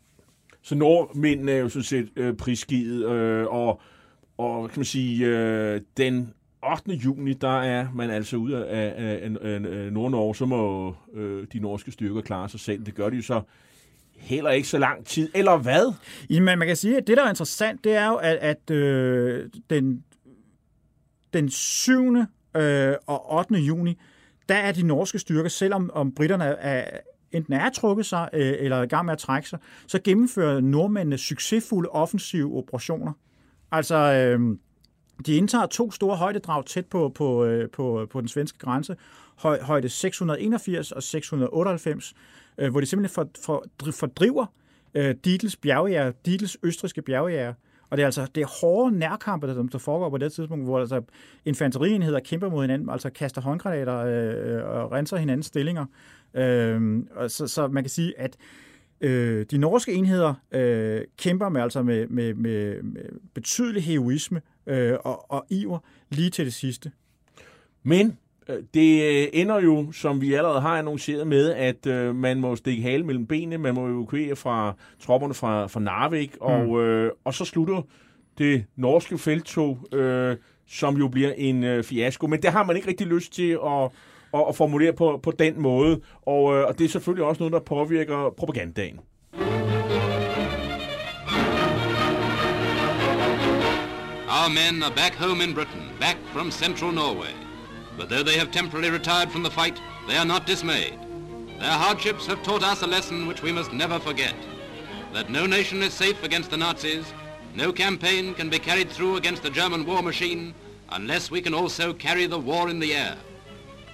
Så nordmændene er jo sådan set øh, prisgivet, øh, og, og kan man sige, øh, den 8. juni, der er man altså ude af, af, af, af Nord-Norge, så må øh, de norske styrker klare sig selv. Det gør de jo så heller ikke så lang tid. Eller hvad? Jamen, man kan sige, at det, der er interessant, det er jo, at, at øh, den, den 7. Øh, og 8. juni, der er de norske styrker, selvom om britterne er, enten er trukket sig, øh, eller er i gang med at trække sig, så gennemfører nordmændene succesfulde offensive operationer. Altså, øh, de indtager to store højdedrag tæt på, på, øh, på, på den svenske grænse, høj, højde 681 og 698, øh, hvor de simpelthen for, for, fordriver øh, Dietels bjergjæger, Dietels østriske bjergjæger, og det er altså det er hårde nærkampe, der, der foregår på det tidspunkt, hvor altså infanterienheder kæmper mod hinanden, altså kaster håndgranater øh, og renser hinandens stillinger. Øh, og så, så man kan sige, at øh, de norske enheder øh, kæmper med, altså med, med, med, med betydelig heroisme øh, og, og iver lige til det sidste. Men det øh, ender jo, som vi allerede har annonceret med, at øh, man må stikke hale mellem benene, man må evakuere fra tropperne fra, fra Narvik, mm. og, øh, og så slutter det norske feltog, øh, som jo bliver en øh, fiasko. Men det har man ikke rigtig lyst til at, at, at formulere på, på den måde, og, øh, og det er selvfølgelig også noget, der påvirker propagandaen. Our men are back home in Britain, back from central Norway. But though they have temporarily retired from the fight, they are not dismayed. Their hardships have taught us a lesson which we must never forget. That no nation is safe against the Nazis, no campaign can be carried through against the German war machine unless we can also carry the war in the air.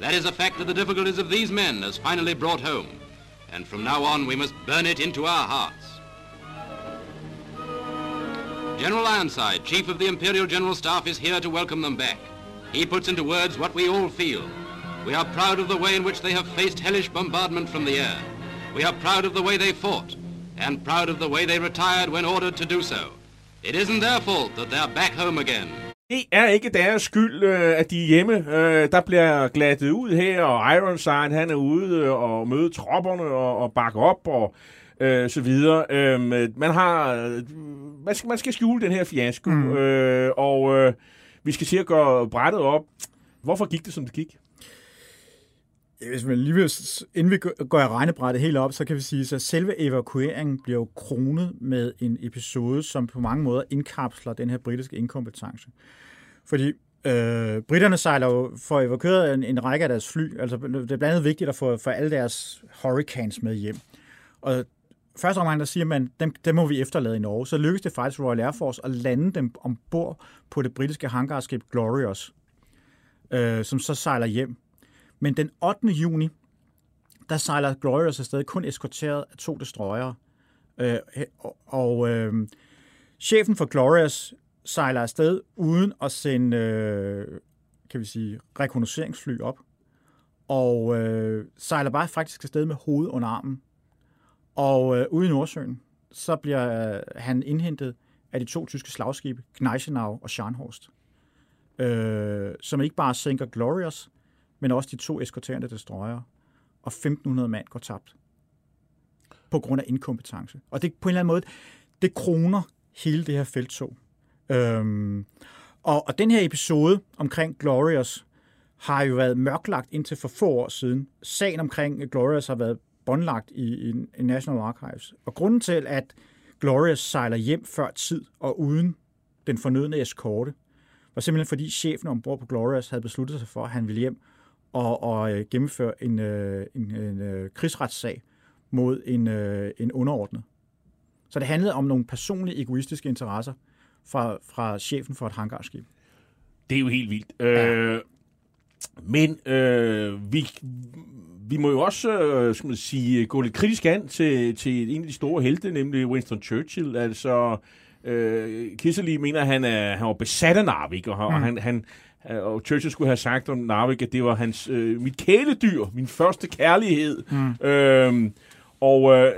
That is a fact that the difficulties of these men has finally brought home. And from now on we must burn it into our hearts. General Ironside, Chief of the Imperial General Staff, is here to welcome them back. He puts into words what we all feel. We are proud of the way in which they have faced hellish bombardment from the air. We are proud of the way they fought, and proud of the way they retired when ordered to do so. It isn't their fault that they're back home again. Det er ikke deres skyld, øh, at de er hjemme. Øh, der bliver glattet ud her, og Ironside han er ude og møde tropperne og, og bakke op og øh, så videre. Øh, man har, man skal, man skal skjule den her fiasko, mm. øh, og øh, vi skal til at gøre brættet op. Hvorfor gik det, som det gik? Hvis man lige vil, inden vi går regnebrættet helt op, så kan vi sige, at selve evakueringen bliver jo kronet med en episode, som på mange måder indkapsler den her britiske inkompetence. Fordi øh, britterne sejler jo for evakueret en, en række af deres fly. Altså, det er blandt andet vigtigt at få for alle deres Hurricanes med hjem. Og første omgang, der siger man, dem, dem må vi efterlade i Norge. Så lykkedes det faktisk Royal Air Force at lande dem ombord på det britiske hangarskib Glorious, øh, som så sejler hjem. Men den 8. juni, der sejler Glorious afsted kun eskorteret af to destroyere. Øh, og øh, chefen for Glorious sejler afsted uden at sende, øh, kan vi sige, rekognosceringsfly op. Og øh, sejler bare faktisk afsted med hovedet under armen. Og øh, ude i Nordsøen, så bliver øh, han indhentet af de to tyske slagskibe, Gneisenau og Scharnhorst, øh, som ikke bare sænker Glorious, men også de to eskorterende destroyer, og 1500 mand går tabt på grund af inkompetence. Og det på en eller anden måde, det kroner hele det her feltog. Øhm, og, og den her episode omkring Glorious har jo været mørklagt indtil for få år siden. Sagen omkring Glorious har været båndlagt i, i, i National Archives. Og grunden til, at Glorious sejler hjem før tid og uden den fornødne eskorte, var simpelthen fordi chefen ombord på Glorious havde besluttet sig for, at han ville hjem og, og øh, gennemføre en, øh, en, en, en øh, krigsretssag mod en, en underordnet. Så det handlede om nogle personlige egoistiske interesser fra, fra chefen for et hangarskib. Det er jo helt vildt. Ja. Øh, men øh, vi, vi må jo også, øh, skal man sige, gå lidt kritisk an til, til en af de store helte, nemlig Winston Churchill. Altså, øh, Kissely mener, han, er, han var besat af Narvik, og, mm. og han, han, og Churchill skulle have sagt om Narvik, at det var hans, øh, mit kæledyr, min første kærlighed. Mm. Øh, og, øh,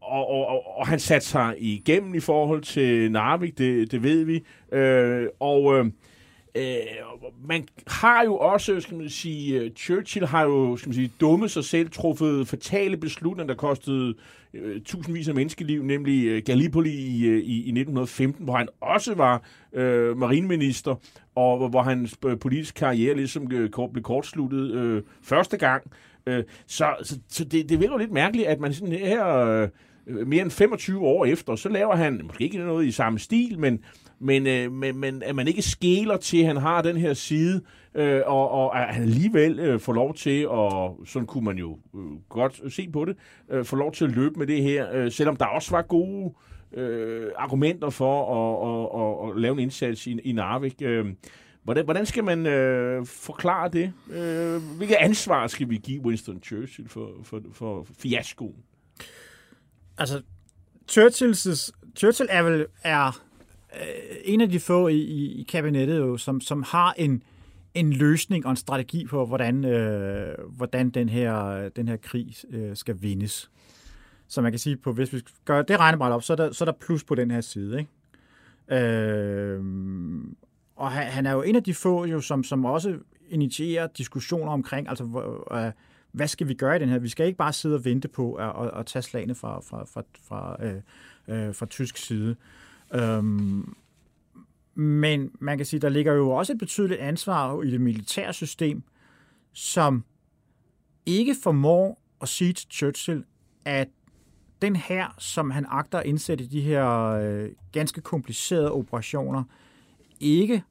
og, og, og, og han satte sig igennem i forhold til Narvik, det, det ved vi. Øh, og øh, Øh, man har jo også, skal man sige, øh, Churchill har jo, skal man sige, dummet sig selv, truffet fatale beslutninger, der kostede øh, tusindvis af menneskeliv, nemlig øh, Gallipoli i, øh, i, i 1915, hvor han også var øh, marineminister, og hvor hans øh, politiske karriere ligesom øh, blev kortsluttet øh, første gang. Øh, så så, så det, det virker jo lidt mærkeligt, at man sådan her... Øh, Øh, mere end 25 år efter, så laver han måske ikke noget i samme stil, men, men, øh, men, men at man ikke skæler til, at han har den her side, øh, og, og at han alligevel øh, får lov til, og sådan kunne man jo øh, godt se på det, øh, får lov til at løbe med det her, øh, selvom der også var gode øh, argumenter for at, at, at, at lave en indsats i, i Narvik. Øh, hvordan, hvordan skal man øh, forklare det? Øh, hvilket ansvar skal vi give Winston Churchill for, for, for fiaskoen? Altså, Churchills, Churchill er vel er, øh, en af de få i, i, i kabinettet, jo, som, som har en, en løsning og en strategi på, hvordan, øh, hvordan den, her, den her krig øh, skal vindes. Så man kan sige, på, hvis vi gør det regnebræt op, så er, der, så er der plus på den her side. Ikke? Øh, og han, han er jo en af de få, jo, som, som også initierer diskussioner omkring, altså øh, hvad skal vi gøre i den her? Vi skal ikke bare sidde og vente på at, at, at tage slagene fra, fra, fra, fra, øh, øh, fra tysk side. Øhm, men man kan sige, der ligger jo også et betydeligt ansvar i det militære system, som ikke formår at sige til Churchill, at den her, som han agter at indsætte i de her øh, ganske komplicerede operationer, ikke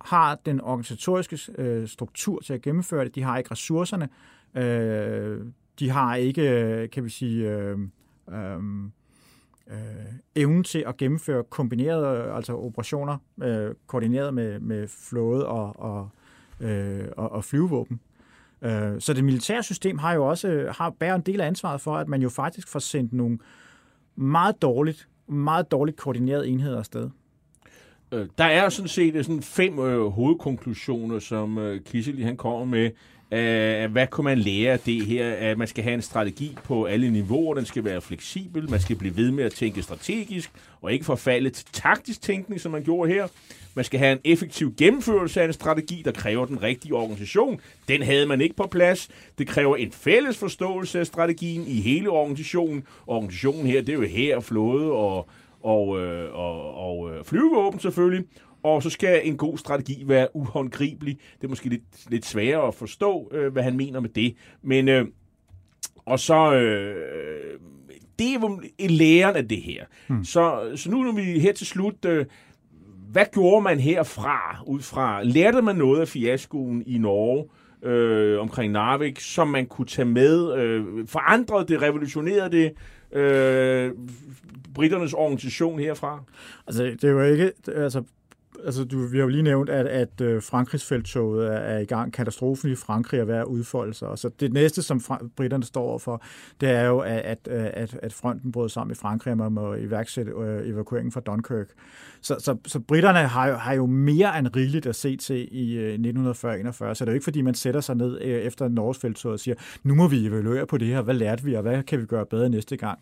har den organisatoriske øh, struktur til at gennemføre det. De har ikke ressourcerne. Øh, de har ikke, kan vi sige, øh, øh, øh, evnen til at gennemføre kombinerede altså operationer, øh, koordineret med, med flåde og, og, øh, og, og flyvevåben. Øh, så det militære system har jo også har bærer en del af ansvaret for, at man jo faktisk får sendt nogle meget dårligt, meget dårligt koordinerede enheder afsted. Øh, der er sådan set sådan fem øh, hovedkonklusioner, som øh, Kisseli han kommer med. Uh, hvad kunne man lære af det her? At man skal have en strategi på alle niveauer, den skal være fleksibel, man skal blive ved med at tænke strategisk, og ikke forfalde til taktisk tænkning, som man gjorde her. Man skal have en effektiv gennemførelse af en strategi, der kræver den rigtige organisation. Den havde man ikke på plads. Det kræver en fælles forståelse af strategien i hele organisationen. Organisationen her, det er jo her, flåde og, og, øh, og, og øh, flyvevåben selvfølgelig. Og så skal en god strategi være uhåndgribelig. Det er måske lidt, lidt sværere at forstå, øh, hvad han mener med det. Men, øh, og så, øh, det er jo læren af det her. Hmm. Så, så nu når vi her til slut, øh, hvad gjorde man herfra, ud fra, lærte man noget af fiaskoen i Norge, øh, omkring Narvik, som man kunne tage med, øh, forandrede det, revolutionerede det, øh, britternes organisation herfra? Altså, det jo ikke, altså, altså, du, vi har jo lige nævnt, at, at øh, Frankrigs felttoget er, er i gang. Katastrofen i Frankrig er ved at udfolde sig. Og så det næste, som fra, britterne står overfor, det er jo, at, at, øh, at, at fronten brød sammen i Frankrig, og man må iværksætte øh, evakueringen fra Dunkirk. Så, så, så britterne har jo, har jo mere end rigeligt at se til i øh, 1940-41, så det er jo ikke, fordi man sætter sig ned øh, efter Norges felttoget og siger, nu må vi evaluere på det her, hvad lærte vi, og hvad kan vi gøre bedre næste gang?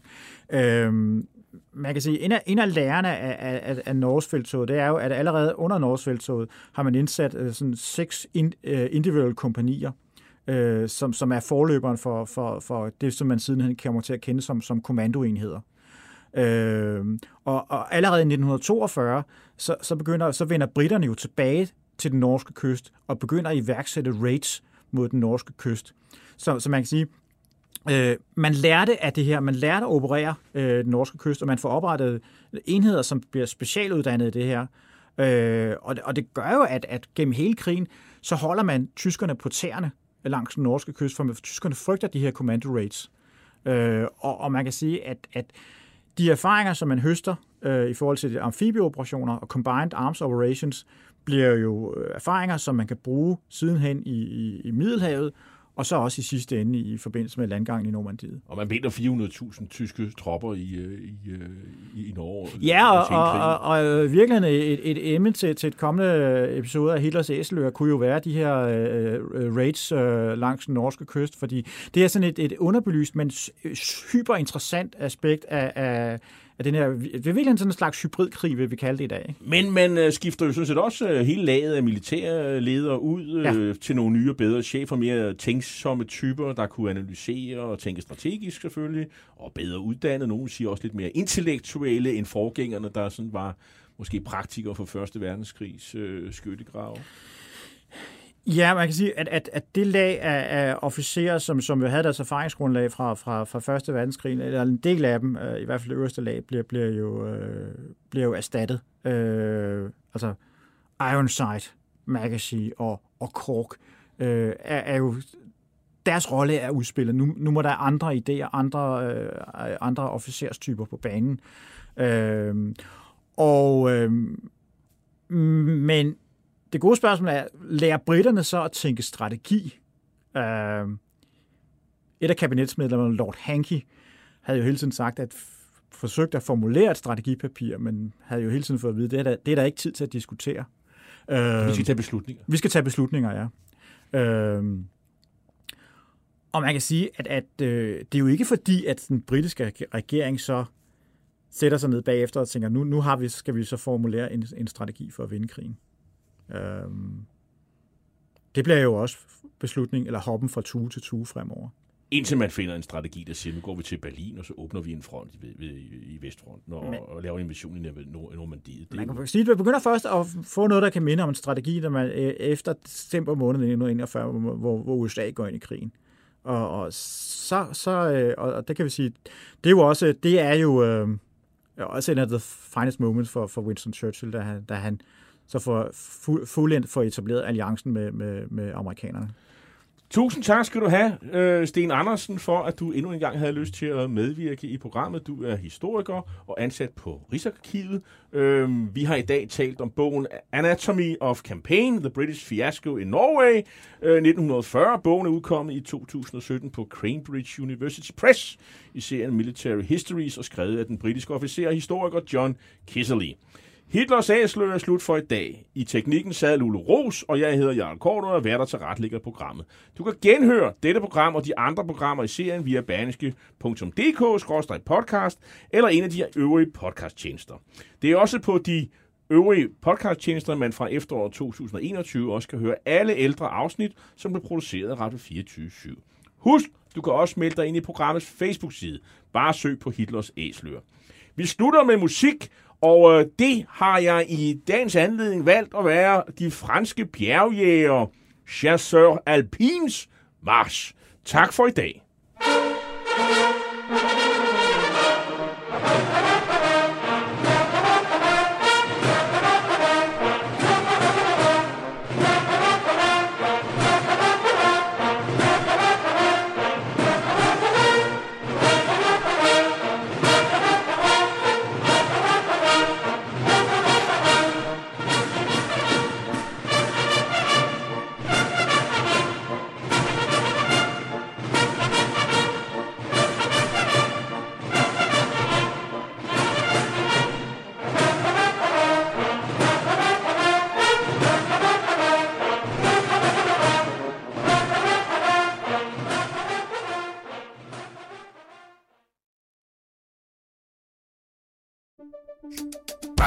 Øhm, man kan sige, en af, en af lærerne af, af, af Norgesfelttoget, det er jo, at allerede under Norgesfelttoget har man indsat uh, sådan seks in, uh, øh, individuelle kompanier, uh, som, som er forløberen for, for, for det, som man sidenhen kommer til at kende som, som kommandoenheder. Uh, og, og allerede i 1942, så, så, begynder, så vender britterne jo tilbage til den norske kyst og begynder at iværksætte raids mod den norske kyst. Så, så man kan sige, Øh, man lærte af det her, man lærte at operere øh, den norske kyst, og man får oprettet enheder, som bliver specialuddannet i det her. Øh, og, det, og det gør jo, at, at gennem hele krigen, så holder man tyskerne på tæerne langs den norske kyst, for tyskerne frygter de her commando raids. Øh, og, og man kan sige, at, at de erfaringer, som man høster øh, i forhold til amfibieoperationer og combined arms operations, bliver jo øh, erfaringer, som man kan bruge sidenhen i, i, i Middelhavet, og så også i sidste ende i forbindelse med landgangen i Normandiet. Og man vinder 400.000 tyske tropper i, øh, i, øh, i, i Norge. Ja, og, og, og, og øh, virkelig et, et emne til, til et kommende episode af Hitlers Æseløer kunne jo være de her uh, raids uh, langs den norske kyst, fordi det er sådan et, et underbelyst, men hyper interessant aspekt af, af at den her, det er virkelig sådan en slags hybridkrig, vil vi kalde det i dag. Ikke? Men man øh, skifter jo sådan set også øh, hele laget af militærledere ud ja. øh, til nogle nye og bedre chefer, mere tænksomme typer, der kunne analysere og tænke strategisk selvfølgelig, og bedre uddannet. Nogle siger også lidt mere intellektuelle end forgængerne, der sådan var måske praktikere for Første Verdenskrigs øh, skyttegrave. Ja, man kan sige, at, at, at det lag af, af officerer, som, som jo havde deres erfaringsgrundlag fra, fra, fra Første Verdenskrig, eller en del af dem, øh, i hvert fald det øverste lag, bliver, bliver, jo, øh, bliver jo erstattet. Øh, altså Ironside, Magazine og, og Cork øh, er, er jo deres rolle er udspillet. Nu, nu må der andre idéer, andre, øh, andre officerstyper på banen. Øh, og, øh, men det gode spørgsmål er, lærer britterne så at tænke strategi? Øh, et af kabinetsmedlemmerne, Lord Hankey, havde jo hele tiden sagt, at forsøgt at formulere et strategipapir, men havde jo hele tiden fået at vide, at det er der, det er der ikke tid til at diskutere. Øh, vi skal tage beslutninger. Vi skal tage beslutninger, ja. Øh, og man kan sige, at, at øh, det er jo ikke fordi, at den britiske regering så sætter sig ned bagefter og tænker, nu, nu har vi, skal vi så formulere en, en strategi for at vinde krigen. Øhm, det bliver jo også beslutning, eller hoppen fra tue til tue fremover. Indtil man finder en strategi, der siger, nu går vi til Berlin, og så åbner vi en front i, i, i Vestfronten og, Men, og laver en invasion i Normandiet. Det man kan sige, at vi begynder først at få noget, der kan minde om en strategi, der man øh, efter december måned 1941, hvor, hvor USA går ind i krigen. Og, og så, så øh, og det kan vi sige, det er jo også, det er jo øh, også en af the finest moments for, for Winston Churchill, da han, da han så får fuldendt for etableret alliancen med, med, med amerikanerne. Tusind tak skal du have, øh, Sten Andersen, for at du endnu en gang havde lyst til at medvirke i programmet. Du er historiker og ansat på Rigsarkivet. Øh, vi har i dag talt om bogen Anatomy of Campaign, The British Fiasco in Norway, øh, 1940. Bogen er udkommet i 2017 på Cambridge University Press i serien Military Histories og skrevet af den britiske officer og historiker John Kisserly. Hitlers æsler er slut for i dag. I teknikken sad Lule Ros, og jeg hedder Jarl Kort, og er værter til retlægger programmet. Du kan genhøre dette program og de andre programmer i serien via berneske.dk-podcast eller en af de øvrige podcasttjenester. Det er også på de øvrige podcasttjenester, man fra efteråret 2021 også kan høre alle ældre afsnit, som blev produceret af Radio 24 /7. Husk, du kan også melde dig ind i programmets Facebook-side. Bare søg på Hitlers Æsler. Vi slutter med musik, og øh, det har jeg i dagens anledning valgt at være de franske bjergjæger Chasseur Alpins March. Tak for i dag.